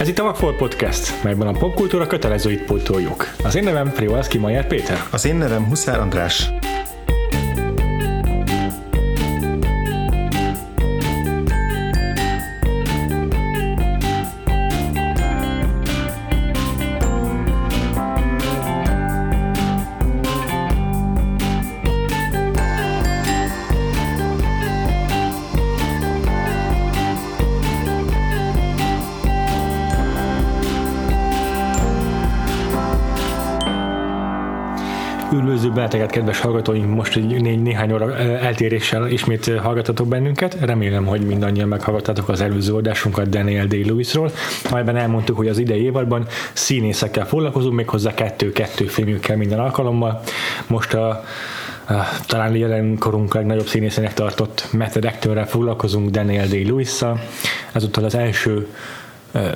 Ez itt a Vagfolt Podcast, melyben a popkultúra kötelezőit pótoljuk. Az én nevem Frivalszki Majer Péter. Az én nevem Huszár András. Benneteket, kedves hallgatóink! Most egy né- néhány óra eltéréssel ismét hallgatatok bennünket. Remélem, hogy mindannyian meghallgattátok az előző adásunkat Daniel Day-Lewisról, amelyben elmondtuk, hogy az idei évadban színészekkel foglalkozunk, méghozzá kettő-kettő filmjükkel minden alkalommal. Most a talán jelenkorunk legnagyobb színészének tartott Method foglalkozunk, Daniel Day-Lewis-szal. Ezúttal az első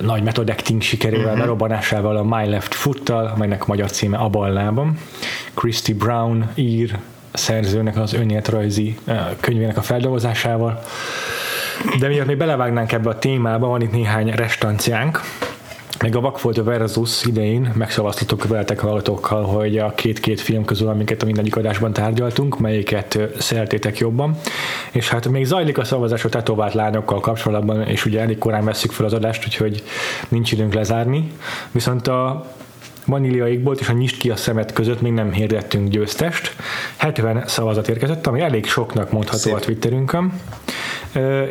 nagy method acting sikerével, uh-huh. berobbanásával, a My Left Foot-tal, amelynek magyar címe A ballában. Christy Brown ír szerzőnek az önéletrajzi könyvének a feldolgozásával. De miatt még belevágnánk ebbe a témába, van itt néhány restanciánk, meg a Vakfolt versus idején megszavaztatok veletek hallgatókkal, hogy a két-két film közül, amiket a mindegyik adásban tárgyaltunk, melyiket szeretétek jobban. És hát még zajlik a szavazás a tetovált lányokkal kapcsolatban, és ugye elég korán veszük fel az adást, úgyhogy nincs időnk lezárni. Viszont a Vanília égbolt és a Nyisd ki a szemet között még nem hirdettünk győztest. 70 szavazat érkezett, ami elég soknak mondható Szép. a Twitterünkön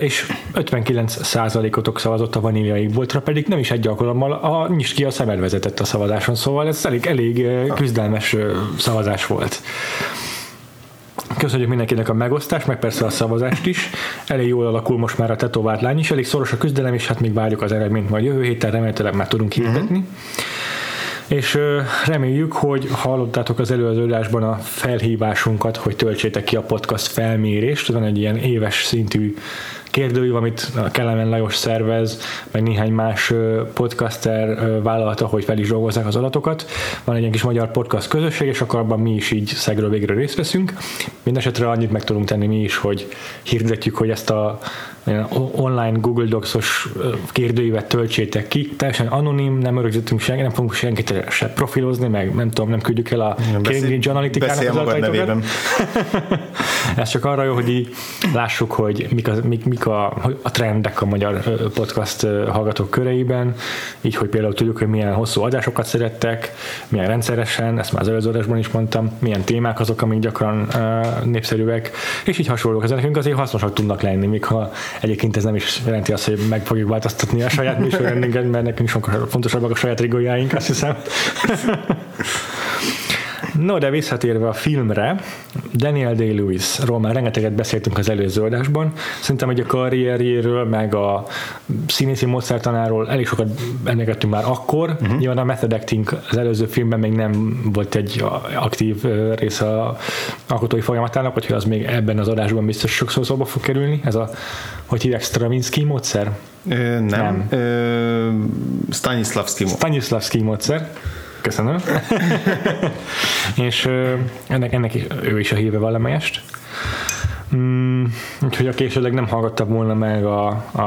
és 59 százalékotok szavazott a vanília égboltra, pedig nem is egy alkalommal a Nyisd ki a szemed vezetett a szavazáson, szóval ez elég, elég küzdelmes szavazás volt. Köszönjük mindenkinek a megosztást, meg persze a szavazást is. Elég jól alakul most már a tetovált lány is, elég szoros a küzdelem, és hát még várjuk az eredményt majd jövő héten, remélhetőleg már tudunk hirdetni. Uh-huh és reméljük, hogy hallottátok az előadásban a felhívásunkat, hogy töltsétek ki a podcast felmérést, van egy ilyen éves szintű kérdőív, amit a Kellemen Lajos szervez, meg néhány más podcaster vállalta, hogy fel is dolgozzák az adatokat. Van egy ilyen kis magyar podcast közösség, és akkor abban mi is így szegről végre részt veszünk. Mindenesetre annyit meg tudunk tenni mi is, hogy hirdetjük, hogy ezt a online Google Docs-os kérdőívet töltsétek ki, teljesen anonim, nem örökzöttünk senki, nem fogunk senkit se profilozni, meg nem tudom, nem küldjük el a Cambridge Analytica-nak az adataitokat. Ez csak arra jó, hogy így lássuk, hogy mik, a, mik, mik a, a trendek a magyar podcast hallgatók köreiben, így, hogy például tudjuk, hogy milyen hosszú adásokat szerettek, milyen rendszeresen, ezt már az előző adásban is mondtam, milyen témák azok, amik gyakran uh, népszerűek, és így hasonlók. Ezek nekünk azért hasznosak tudnak lenni, még ha Egyébként ez nem is jelenti azt, hogy meg fogjuk változtatni a saját műsorrendünket, mert nekünk sokkal fontosabbak a saját rigójáink, azt hiszem. No, de visszatérve a filmre, Daniel Day-Lewis-ról már rengeteget beszéltünk az előző adásban. Szerintem, hogy a karrierjéről, meg a színészi módszertanáról elég sokat emlékeztünk már akkor. Uh-huh. Nyilván a method acting az előző filmben még nem volt egy aktív része a alkotói folyamatának, hogy az még ebben az adásban biztos sokszor szóba fog kerülni. Ez a, hogy hívják, Stravinsky módszer? Ö, nem. nem. Ö, Stanislavski módszer. Stanislavski módszer Köszönöm. és ennek, ennek ő is a híve valamelyest. Mm, úgyhogy a későleg nem hallgatta volna meg a, a,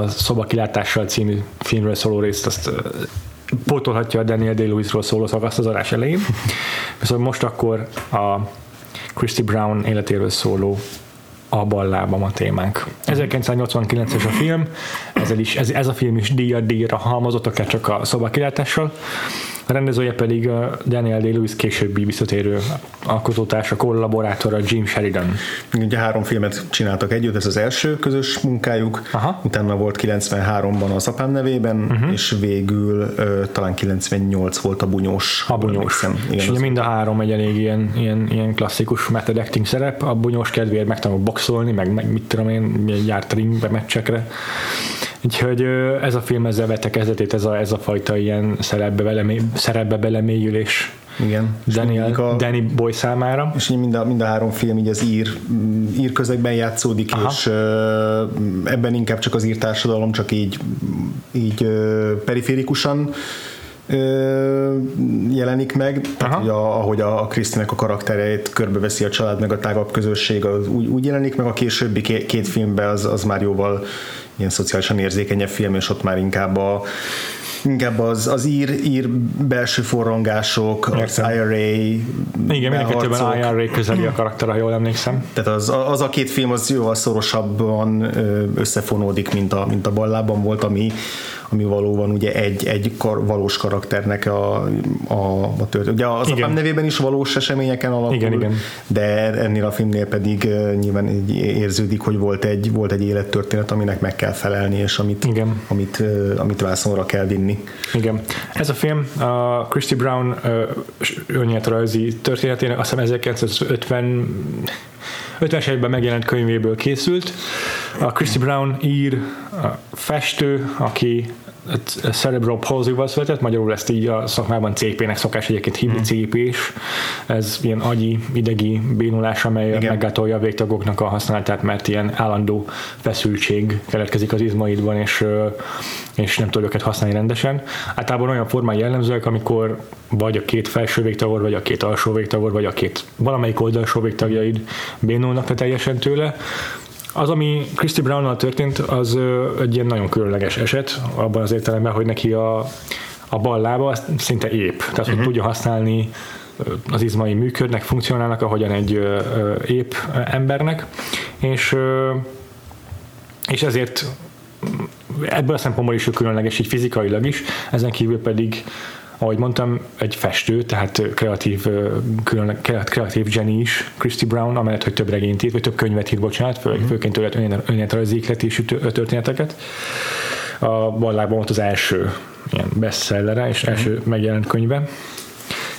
a Szoba kilátással című filmről szóló részt, azt pótolhatja a Daniel Day-Lewisról szóló szakaszt az adás elején. Viszont most akkor a Christy Brown életéről szóló a ballában a témánk. 1989-es a film, ez, is, ez, ez a film is díjat díjra halmozott, akár csak a szobakilátással. A rendezője pedig a Daniel Day-Lewis későbbi visszatérő alkotótársa, kollaborátora Jim Sheridan. Ugye három filmet csináltak együtt, ez az első közös munkájuk, Aha. utána volt 93-ban az apám nevében, uh-huh. és végül uh, talán 98 volt a bunyós. A bunyós. Igen, és ugye mind a három egy elég ilyen, ilyen, ilyen klasszikus method acting szerep, a bunyós kedvéért megtanul boxolni, meg, meg mit tudom én, járt ringbe, meccsekre Úgyhogy ez a film ezzel vette kezdetét, ez a, ez a fajta ilyen szerepbe, belemé, szerepbe belemélyülés igen. Daniel, a, Danny Boy számára. És mind a, mind a három film így az ír, ír közegben játszódik, Aha. és ebben inkább csak az ír társadalom, csak így, így periférikusan jelenik meg, tehát hogy a, ahogy a, a Krisztinek a karaktereit körbeveszi a család meg a tágabb közösség, az úgy, úgy jelenik meg, a későbbi két filmben az, az már jóval ilyen szociálisan érzékenyebb film, és ott már inkább a inkább az, az ír, ír belső forrongások, Értem. az IRA Igen, mindenkettőben IRA közeli a karakter, ha jól emlékszem. Tehát az, az a két film az jóval szorosabban összefonódik, mint a, mint a ballában volt, ami, ami valóban ugye egy, egy kar, valós karakternek a, a, a tört. Ugye az igen. apám nevében is valós eseményeken alapul, igen, igen. de ennél a filmnél pedig nyilván érződik, hogy volt egy, volt egy élettörténet, aminek meg kell felelni, és amit, igen. amit, amit vászonra kell vinni. Igen. Ez a film a Christy Brown önéletrajzi történetének azt hiszem 1950 50-es években megjelent könyvéből készült. A Christy Brown ír, a festő, aki cerebral palsy-val született, magyarul ezt így a szakmában CP-nek szokás egyébként hívni, mm. CP-s. Ez ilyen agyi, idegi bénulás, amely Igen. meggátolja a végtagoknak a használatát, mert ilyen állandó feszültség keletkezik az izmaidban, és, és nem tudja őket használni rendesen. Általában olyan formái jellemzőek, amikor vagy a két felső végtagod, vagy a két alsó végtagod, vagy a két valamelyik oldalsó végtagjaid bénulnak teljesen tőle, az, ami Christy Brownnal történt, az egy ilyen nagyon különleges eset, abban az értelemben, hogy neki a, a bal lába szinte épp, tehát uh-huh. hogy tudja használni az izmai működnek, funkcionálnak, ahogyan egy épp embernek, és, és ezért ebből a szempontból is különleges, így fizikailag is, ezen kívül pedig ahogy mondtam, egy festő, tehát kreatív, külön, kreatív Jenny is, Christy Brown, amellett, hogy több regényt írt, vagy több könyvet írt, bocsánat, fő, uh-huh. főként tőle önéletrajzi és történeteket. A Ballában volt az első ilyen bestsellere, és uh-huh. első megjelent könyve.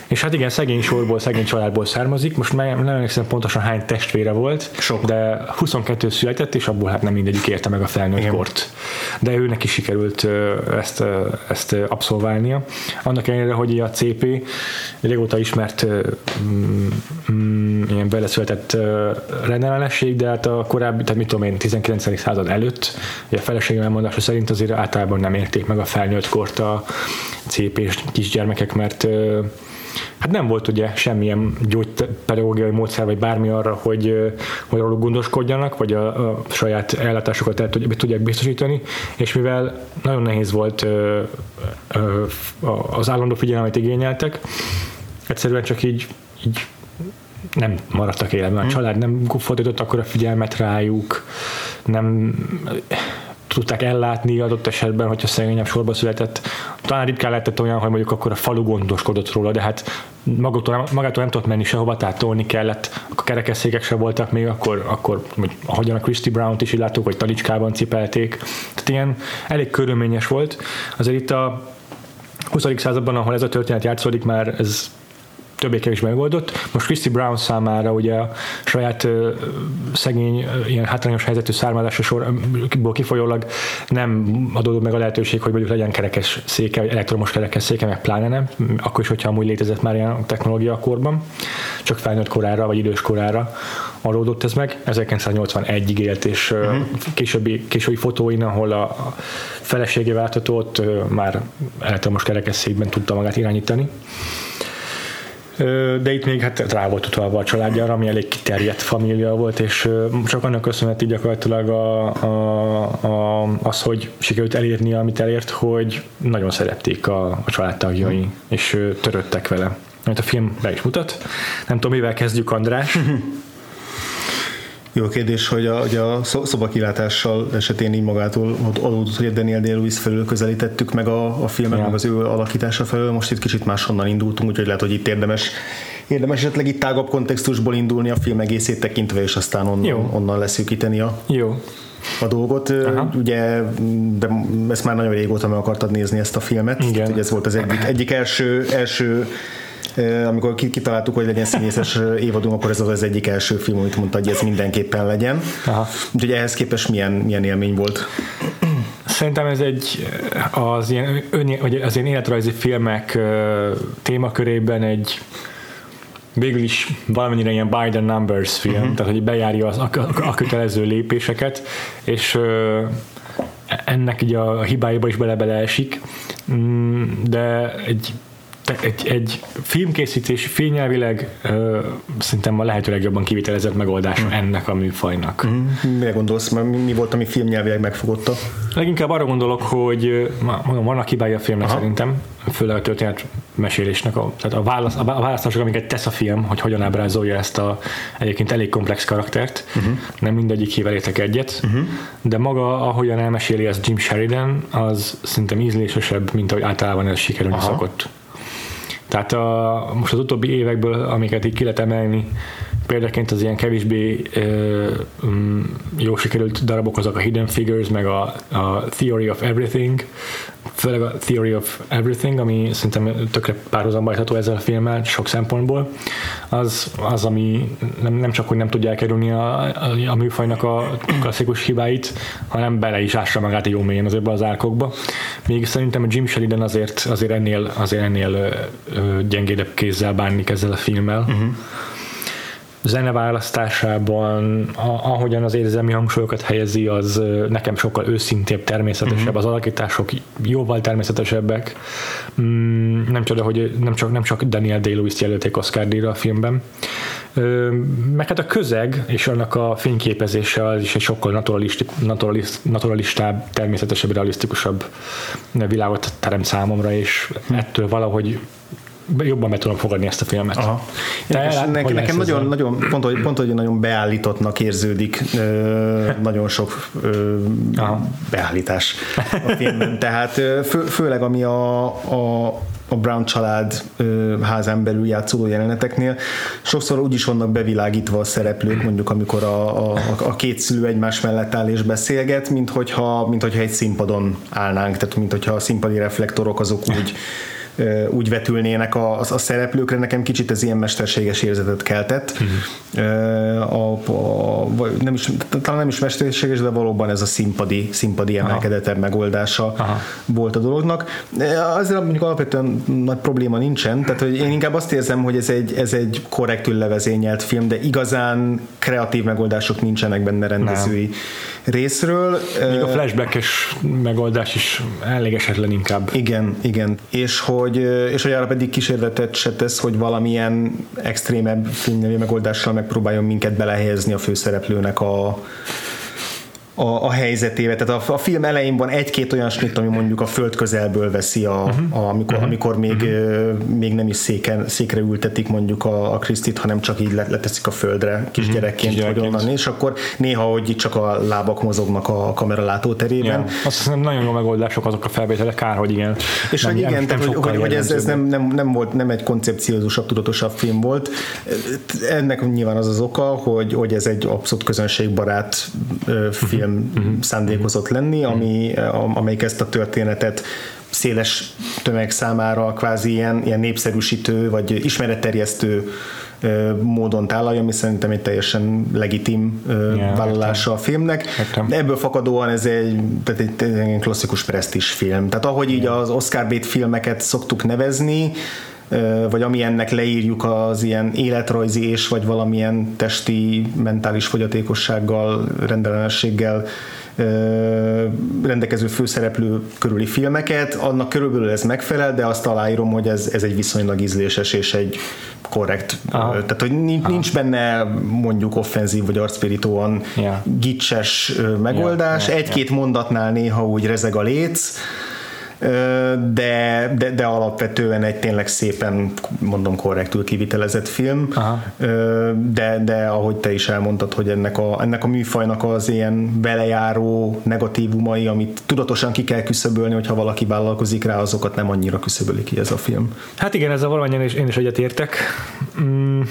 És hát igen, szegény sorból, szegény családból származik, most már nem emlékszem pontosan hány testvére volt, Sok. de 22 született, és abból hát nem mindegyik érte meg a felnőtt kort. De őnek is sikerült ezt, ezt abszolválnia. Annak ellenére, hogy a CP régóta ismert mm, mm, ilyen beleszületett rendellenesség, de hát a korábbi, tehát mit tudom én, 19. század előtt, a feleségem elmondása szerint azért általában nem érték meg a felnőtt kort a CP-s kisgyermekek, mert hát nem volt ugye semmilyen gyógypedagógiai módszer, vagy bármi arra, hogy, hogy róluk gondoskodjanak, vagy a, a saját ellátásokat el tudják biztosítani, és mivel nagyon nehéz volt ö, ö, az állandó figyelmet igényeltek, egyszerűen csak így, így nem maradtak életben. A hmm. család nem fordított akkor a figyelmet rájuk, nem tudták ellátni adott esetben, hogyha szegényebb sorba született. Talán ritkán lehetett olyan, hogy mondjuk akkor a falu gondoskodott róla, de hát magától, magától nem tudott menni sehova, tehát tolni kellett, akkor kerekesszékek se voltak még, akkor, akkor ahogyan a Christy Brown-t is láttuk, hogy talicskában cipelték. Tehát ilyen elég körülményes volt. Azért itt a 20. században, ahol ez a történet játszódik, már ez többé-kevésbé megoldott. Most Christy Brown számára ugye a saját uh, szegény, ilyen hátrányos helyzetű származása sorból kifolyólag nem adódott meg a lehetőség, hogy mondjuk legyen kerekes széke, vagy elektromos kerekes széke, meg pláne nem, akkor is, hogyha amúgy létezett már ilyen technológia a korban, csak felnőtt korára, vagy idős korára adódott ez meg. 1981-ig élt, és uh-huh. későbbi, későbbi fotóin, ahol a feleségével látható, ott már elektromos kerekesszékben tudta magát irányítani de itt még hát rá volt utalva a családjára, ami elég kiterjedt família volt, és csak annak köszönheti gyakorlatilag a, a, a, az, hogy sikerült elérni, amit elért, hogy nagyon szerették a, a családtagjai, mm. és töröttek vele. Amit a film be is mutat. Nem tudom, mivel kezdjük, András. Jó kérdés, hogy a, hogy a szobakilátással esetén így magától adódott, hogy a Daniel Day-Lewis felől közelítettük meg a, a filmet, ja. meg az ő alakítása felől, most itt kicsit máshonnan indultunk, úgyhogy lehet, hogy itt érdemes érdemes esetleg itt tágabb kontextusból indulni a film egészét tekintve, és aztán onnan, Jó. onnan leszűkíteni a, Jó a dolgot. Aha. Ugye, de ezt már nagyon régóta meg akartad nézni ezt a filmet. Igen. Tehát, ez volt az egyik, egyik első, első amikor kitaláltuk, hogy legyen színészes évadunk, akkor ez az az egyik első film, amit mondta, hogy ez mindenképpen legyen. Aha. Úgyhogy ehhez képest milyen, milyen élmény volt? Szerintem ez egy az ilyen, ön, vagy az ilyen életrajzi filmek témakörében egy végül is valamennyire ilyen by the numbers film, uh-huh. tehát hogy bejárja az, a, a, a kötelező lépéseket, és ennek így a hibáiba is bele-bele esik, mm, de egy egy, egy filmkészítés fényelvileg uh, szerintem a lehető legjobban kivitelezett megoldás mm. ennek a műfajnak. Mm. Mire gondolsz? Mi, mi volt, ami filmnyelvileg megfogotta? Leginkább arra gondolok, hogy mondom, vannak hibái a filmnek Aha. szerintem, főleg a történet mesélésnek, a, tehát a, válasz, a választások, amiket tesz a film, hogy hogyan ábrázolja ezt a egyébként elég komplex karaktert. Uh-huh. Nem mindegyik hível értek egyet, uh-huh. de maga, ahogyan elmeséli ezt Jim Sheridan, az szerintem ízlésesebb, mint ahogy általában ez sikerülni szokott. Tehát a, most az utóbbi évekből, amiket így ki lehet emelni, példaként az ilyen kevésbé um, jó sikerült darabok azok a Hidden Figures, meg a, a Theory of Everything, főleg a Theory of Everything, ami szerintem tökre párhuzamba ezzel a filmmel sok szempontból, az, az ami nem, nem csak, hogy nem tudja elkerülni a, a, a műfajnak a klasszikus hibáit, hanem bele is ássa magát jó mélyen azokba az árkokba. Még szerintem a Jim Sheridan azért, azért ennél, azért ennél ö, ö, gyengédebb kézzel bánik ezzel a filmmel. Uh-huh zeneválasztásában, ahogyan az érzelmi hangsúlyokat helyezi, az nekem sokkal őszintébb, természetesebb, uh-huh. az alakítások jóval természetesebbek. Mm, nem csoda, hogy nem csak, nem csak Daniel Day-Lewis jelölték Oscar díjra a filmben. Meg hát a közeg és annak a fényképezése az is egy sokkal naturalist, naturalist, naturalistább, természetesebb, realisztikusabb világot teremt számomra, és ettől valahogy jobban meg tudom fogadni ezt a filmet. Aha. Te és nekem, nekem nagyon, nagyon pont, hogy, pont, hogy nagyon beállítottnak érződik ö, nagyon sok ö, beállítás a filmben. Tehát fő, főleg ami a, a a Brown család ö, házán belül játszódó jeleneteknél. Sokszor úgy is vannak bevilágítva a szereplők, mondjuk amikor a, a, a két szülő egymás mellett áll és beszélget, mint hogyha, mint hogyha egy színpadon állnánk, tehát mint hogyha a színpadi reflektorok azok úgy úgy vetülnének a, a, a szereplőkre, nekem kicsit ez ilyen mesterséges érzetet keltett. Uh-huh. A, a, nem is, talán nem is mesterséges, de valóban ez a színpadi, színpadi emelkedetebb megoldása Aha. volt a dolognak. Azért mondjuk alapvetően nagy probléma nincsen, tehát hogy én inkább azt érzem, hogy ez egy, ez egy korrektül levezényelt film, de igazán kreatív megoldások nincsenek benne rendezői nem részről. Még a flashbackes megoldás is elég esetlen inkább. Igen, igen. És hogy, és hogy arra pedig kísérletet se tesz, hogy valamilyen extrémebb filmnyelvi megoldással megpróbáljon minket belehelyezni a főszereplőnek a, a, a helyzetébe. Tehát a, a film elején van egy-két olyan snit, ami mondjuk a föld közelből veszi, a, uh-huh. a, amikor, uh-huh. amikor még, uh-huh. még nem is széken, székre ültetik mondjuk a, a Krisztit, hanem csak így leteszik a földre kisgyerekként, uh-huh. vagy onnan, és akkor néha, hogy csak a lábak mozognak a kamera látóterében. Ja. Azt hiszem nagyon jó megoldások azok a felvételek, kár, hogy igen. És nem, hogy igen, nem, tehát, hogy, hogy, hogy ez, ez nem, nem, nem, volt, nem egy koncepciózusabb, tudatosabb film volt. Ennek nyilván az az oka, hogy, hogy ez egy abszolút közönségbarát film film uh-huh. szándékozott lenni, ami, amelyik ezt a történetet széles tömeg számára kvázi ilyen, ilyen népszerűsítő vagy ismeretterjesztő módon tálalja, ami szerintem egy teljesen legitim yeah, vállalása a filmnek. Értem. Ebből fakadóan ez egy, tehát egy, egy klasszikus presztis film. Tehát ahogy yeah. így az Oscar bait filmeket szoktuk nevezni, vagy ami ennek leírjuk az ilyen életrajzi és vagy valamilyen testi, mentális fogyatékossággal, rendellenességgel rendelkező főszereplő körüli filmeket, annak körülbelül ez megfelel, de azt aláírom, hogy ez, ez egy viszonylag ízléses és egy korrekt. Aha. Tehát, hogy nincs, nincs benne mondjuk offenzív vagy arcpirítóan yeah. gicses megoldás. Yeah, yeah, Egy-két yeah. mondatnál néha úgy rezeg a léc, de, de, de alapvetően egy tényleg szépen, mondom korrektül kivitelezett film, Aha. de, de ahogy te is elmondtad, hogy ennek a, ennek a műfajnak az ilyen belejáró negatívumai, amit tudatosan ki kell küszöbölni, hogyha valaki vállalkozik rá, azokat nem annyira küszöböli ki ez a film. Hát igen, ez a valamennyien is, én is egyetértek. Mm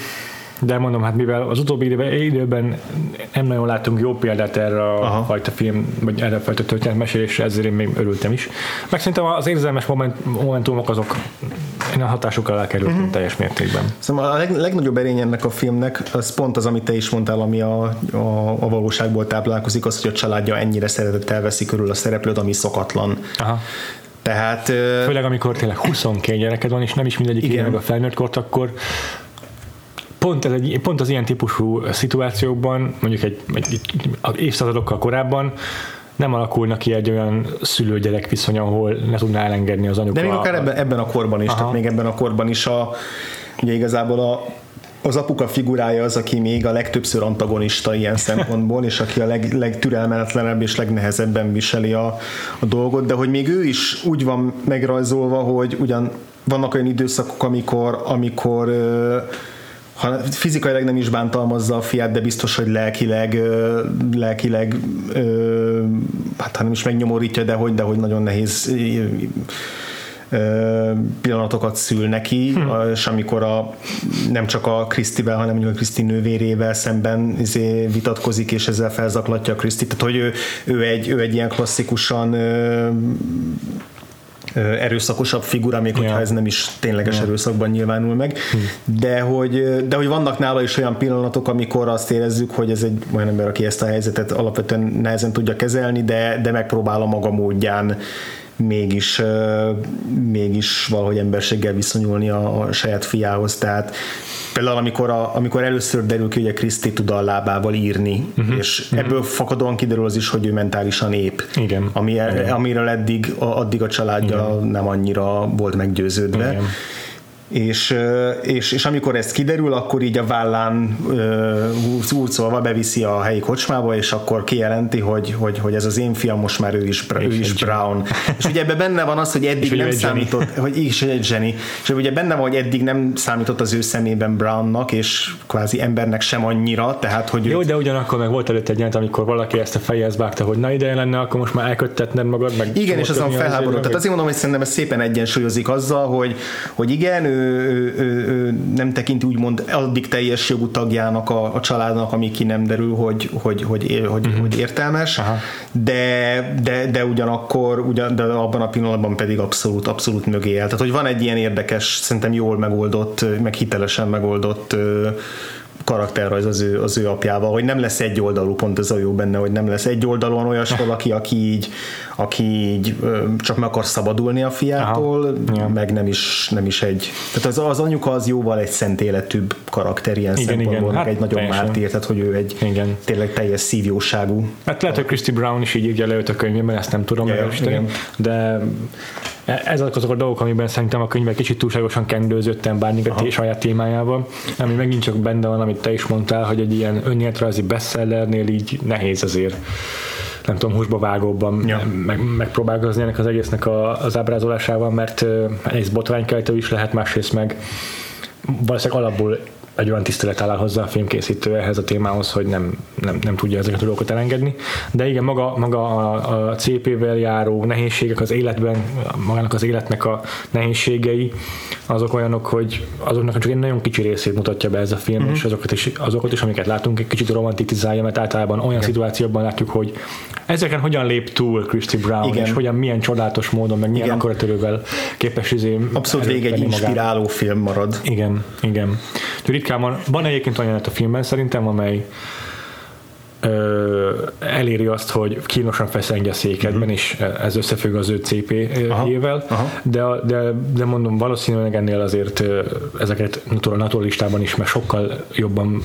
de mondom, hát mivel az utóbbi időben nem nagyon látunk jó példát erre a Aha. fajta film, vagy erre a fajta történetmesélésre, ezért én még örültem is. Meg szerintem az érzelmes moment, momentumok azok én a hatásukkal elkerültem uh-huh. teljes mértékben. Szóval a leg, legnagyobb erény ennek a filmnek az pont az, amit te is mondtál, ami a, a, a valóságból táplálkozik, az, hogy a családja ennyire szeretettel veszi körül a szereplőt, ami szokatlan. Aha. Tehát, Főleg amikor tényleg 22 gyereked van, és nem is mindegyik igen. meg a felnőtt kort, akkor pont, ez egy, pont az ilyen típusú szituációkban, mondjuk egy, egy, egy évszázadokkal korábban nem alakulnak ki egy olyan szülő-gyerek viszony, ahol ne tudná elengedni az anyuka. De még akár ebben, ebben a korban is, Aha. tehát még ebben a korban is a, ugye igazából a, az apuka figurája az, aki még a legtöbbször antagonista ilyen szempontból, és aki a leg, legtürelmetlenebb és legnehezebben viseli a, a dolgot, de hogy még ő is úgy van megrajzolva, hogy ugyan vannak olyan időszakok, amikor, amikor ha fizikailag nem is bántalmazza a fiát, de biztos, hogy lelkileg, lelkileg hát ha nem is megnyomorítja, de hogy, de hogy nagyon nehéz pillanatokat szül neki, hm. és amikor a, nem csak a Krisztivel, hanem a Kriszti nővérével szemben izé vitatkozik, és ezzel felzaklatja a Krisztit, tehát hogy ő, ő, egy, ő egy ilyen klasszikusan erőszakosabb figura, még ja. hogyha ez nem is tényleges ja. erőszakban nyilvánul meg, hm. de, hogy, de hogy vannak nála is olyan pillanatok, amikor azt érezzük, hogy ez egy olyan ember, aki ezt a helyzetet alapvetően nehezen tudja kezelni, de, de megpróbál a maga módján mégis, mégis valahogy emberséggel viszonyulni a, a saját fiához, tehát például amikor, a, amikor először derül ki, hogy a Kriszti tud a lábával írni, uh-huh. és uh-huh. ebből fakadóan kiderül az is, hogy ő mentálisan ép. Igen. Ami, Igen. Amiről eddig, addig a családja Igen. nem annyira volt meggyőződve. Igen és, és, és amikor ez kiderül, akkor így a vállán úrcolva beviszi a helyi kocsmába, és akkor kijelenti, hogy, hogy, hogy ez az én fiam, most már ő is, ő is Brown. és ugye ebben benne van az, hogy eddig nem számított, Jenny. hogy is egy zseni, és ugye benne van, hogy eddig nem számított az ő szemében Brownnak, és kvázi embernek sem annyira, tehát hogy Jó, őt... de ugyanakkor meg volt előtt egy jelent, amikor valaki ezt a fejhez vágta, hogy na ide lenne, akkor most már elköttetned magad, meg Igen, és azon felháborodott. Tehát azért mondom, hogy szerintem ez szépen egyensúlyozik azzal, hogy, hogy igen, ő nem tekinti úgymond addig teljes jogú tagjának a, a családnak, ami ki nem derül, hogy, hogy, hogy, hogy, uh-huh. hogy értelmes, de, de, de ugyanakkor ugyan, de abban a pillanatban pedig abszolút, abszolút mögé el. Tehát, hogy van egy ilyen érdekes, szerintem jól megoldott, meg hitelesen megoldott karakterrajz az ő, az ő apjával, hogy nem lesz egy oldalú, pont ez a jó benne, hogy nem lesz egy oldalon olyas valaki, aki így, aki így csak meg akar szabadulni a fiától, Aha. meg nem is, nem is egy, tehát az, az anyuka az jóval egy szent életűbb karakter ilyen igen, szempontból, igen. Hát egy nagyon mártír, tehát hogy ő egy igen. tényleg teljes szívjóságú. Hát lehet, hogy Christy Brown is így írja le őt a könyvében, ezt nem tudom ja, de ezek azok a dolgok, amiben szerintem a könyvek kicsit túlságosan kendőzöttem bármik a saját témájával, ami megint csak benne van, amit te is mondtál, hogy egy ilyen önéletrajzi bestsellernél így nehéz azért nem tudom, húsba vágóbban ja. meg, megpróbálkozni ennek az egésznek a, az ábrázolásával, mert egész botránykeltő is lehet, másrészt meg valószínűleg alapból egy olyan tisztelet áll hozzá a filmkészítő ehhez a témához, hogy nem, nem, nem tudja ezeket a dolgokat elengedni. De igen, maga, maga a, a CP-vel járó nehézségek az életben, magának az életnek a nehézségei, azok olyanok, hogy azoknak csak egy nagyon kicsi részét mutatja be ez a film, mm-hmm. és azokat is, azokat is, amiket látunk, egy kicsit romantizálja, mert általában olyan igen. szituációban látjuk, hogy ezeken hogyan lép túl Christy Brown, igen. és hogyan milyen csodálatos módon, meg milyen akaratörővel képes izé Abszolút végig egy inspiráló magát. film marad. Igen, igen. ritkán van, van egyébként olyan a filmben szerintem, amely ö, eléri azt, hogy kínosan feszengje a székedben, uh-huh. és ez összefügg az ő CP-jével, de, de, de mondom, valószínűleg ennél azért ezeket naturalistában is, mert sokkal jobban,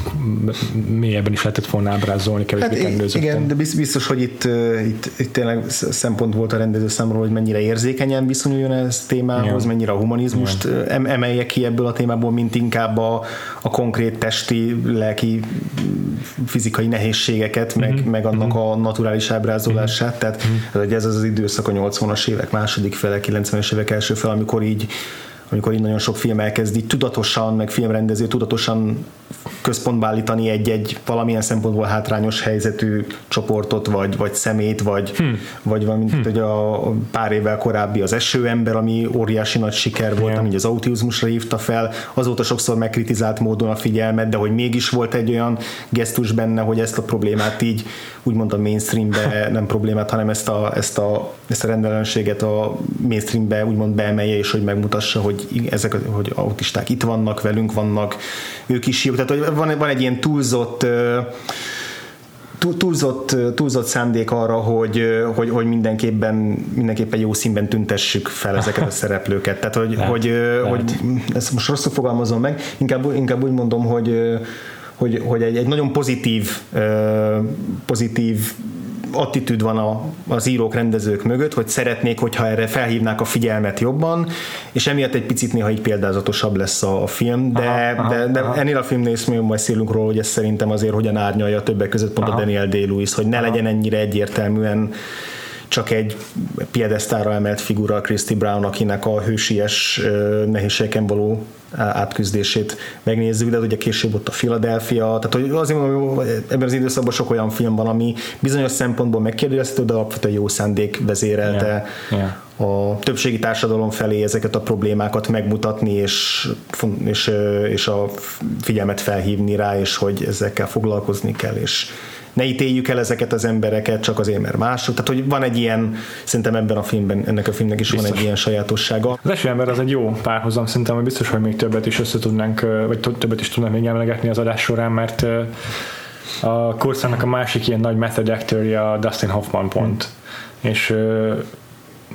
mélyebben is lehetett volna ábrázolni, kevésbé hát, Igen, de biztos, hogy itt, itt, itt tényleg szempont volt a rendező számról, hogy mennyire érzékenyen viszonyuljon ez témához, igen. mennyire a humanizmust igen. emelje ki ebből a témából, mint inkább a, a konkrét testi, lelki, fizikai nehézségek képeket, meg, mm-hmm. meg annak mm-hmm. a naturális ábrázolását, tehát mm-hmm. ez az az időszak a 80-as évek második fele, 90-es évek első fel, amikor így amikor így nagyon sok film elkezd így tudatosan, meg filmrendező tudatosan központba állítani egy-egy valamilyen szempontból hátrányos helyzetű csoportot, vagy, vagy szemét, vagy, hmm. vagy valami, hmm. hogy a pár évvel korábbi az esőember, ami óriási nagy siker volt, yeah. ami az autizmusra hívta fel, azóta sokszor megkritizált módon a figyelmet, de hogy mégis volt egy olyan gesztus benne, hogy ezt a problémát így úgymond a mainstreambe, nem problémát, hanem ezt a, ezt a, ezt a rendellenséget a mainstreambe úgymond beemelje, és hogy megmutassa, hogy ezek, hogy autisták itt vannak, velünk vannak, ők is jók. Tehát hogy van, van egy ilyen túlzott túlzott, túlzott szándék arra, hogy, hogy, hogy mindenképpen, mindenképpen jó színben tüntessük fel ezeket a szereplőket. Tehát, hogy, lehet, hogy, lehet. hogy ezt most rosszul fogalmazom meg, inkább, inkább úgy mondom, hogy hogy, hogy egy, egy nagyon pozitív, pozitív attitűd van a, az írók, rendezők mögött, hogy szeretnék, hogyha erre felhívnák a figyelmet jobban, és emiatt egy picit néha így példázatosabb lesz a, a film, de, aha, de, de aha. ennél a filmnél is majd szélünk róla, hogy ez szerintem azért hogyan árnyalja többek között pont aha. a Daniel Day-Lewis, hogy ne aha. legyen ennyire egyértelműen csak egy piedesztára emelt figura Christy Brown, akinek a hősies nehézségeken való átküzdését megnézzük, de ugye később ott a Philadelphia, tehát hogy azért mondom, ebben az időszakban sok olyan film van, ami bizonyos szempontból megkérdezhető, de alapvetően jó szándék vezérelte yeah. Yeah. a többségi társadalom felé ezeket a problémákat megmutatni, és, és, és a figyelmet felhívni rá, és hogy ezekkel foglalkozni kell, és ne ítéljük el ezeket az embereket csak azért, mert mások. Tehát, hogy van egy ilyen, szerintem ebben a filmben, ennek a filmnek is biztos. van egy ilyen sajátossága. Az első ember az egy jó párhuzam, szerintem, hogy biztos, hogy még többet is össze tudnánk, vagy többet is tudnánk még emlegetni az adás során, mert a kurszának a másik ilyen nagy method actorja Dustin Hoffman pont. Hmm. És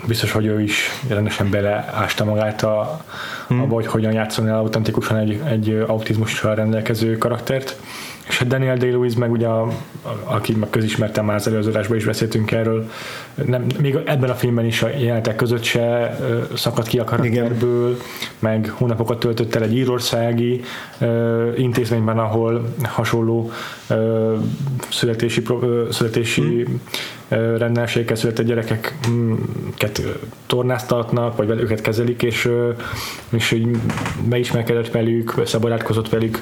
biztos, hogy ő is rendesen beleásta magát a, hmm. abba, hogy hogyan játszon el autentikusan egy, egy autizmussal rendelkező karaktert. És Daniel Day-Lewis meg ugye, a, a, aki meg közismertem már az előző is beszéltünk erről, nem, még ebben a filmben is a jelenetek között se ö, szakadt ki a karakterből, Igen. meg hónapokat töltött el egy írországi ö, intézményben, ahol hasonló ö, születési, ö, születési hmm rendelségekkel született gyerekeket tornáztatnak, vagy őket kezelik, és, és így megismerkedett velük, összebarátkozott velük,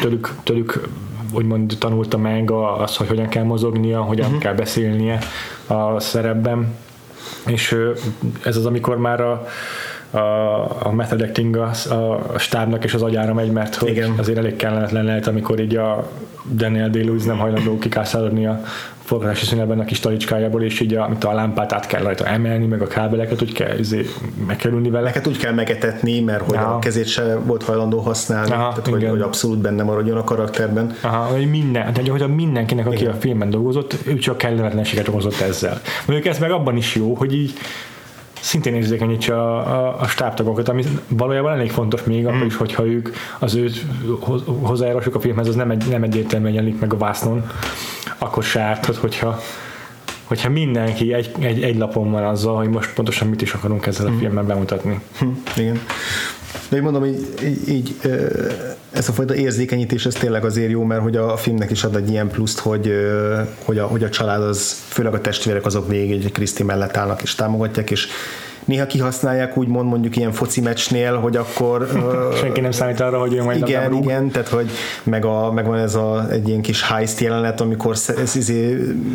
tőlük, tőlük úgymond tanulta meg azt, hogy hogyan kell mozognia, hogyan uh-huh. kell beszélnie a szerepben, és ez az, amikor már a, a, a method acting a, a stábnak és az agyára megy, mert hogy Igen. azért elég kellemetlen lehet, amikor így a Daniel day nem hajlandó kikászálódni a szünetben a kis talicskájából, és így mint a lámpát át kell rajta emelni, meg a kábeleket úgy kell izé, meg kell ülni vele. Neked úgy kell megetetni, mert hogy Aha. a kezét se volt hajlandó használni, Aha, tehát hogy, hogy, abszolút benne maradjon a karakterben. Aha, hogy minden, de hogy a mindenkinek, aki igen. a filmben dolgozott, ő csak kellemetlenséget okozott ezzel. Mondjuk ez meg abban is jó, hogy így szintén érzékenyítse a, a, a stábtagokat, ami valójában elég fontos még, akkor is, hogyha ők az ő hozzájárulásuk a filmhez, az nem, egy, nem egyértelműen jelenik meg a vásznon, akkor se árthat, hogyha hogyha mindenki egy, egy, egy lapon van azzal, hogy most pontosan mit is akarunk ezzel a hmm. filmben bemutatni. Hmm, igen. De én mondom, így, így ez a fajta érzékenyítés, ez tényleg azért jó, mert hogy a filmnek is ad egy ilyen pluszt, hogy, hogy, a, hogy a család az, főleg a testvérek azok végig egy Kriszti mellett állnak és támogatják, és néha kihasználják úgymond mondjuk ilyen foci meccsnél, hogy akkor... Senki nem számít arra, hogy ő majd Igen, igen, tehát hogy meg, a, meg van ez a, egy ilyen kis heist jelenet, amikor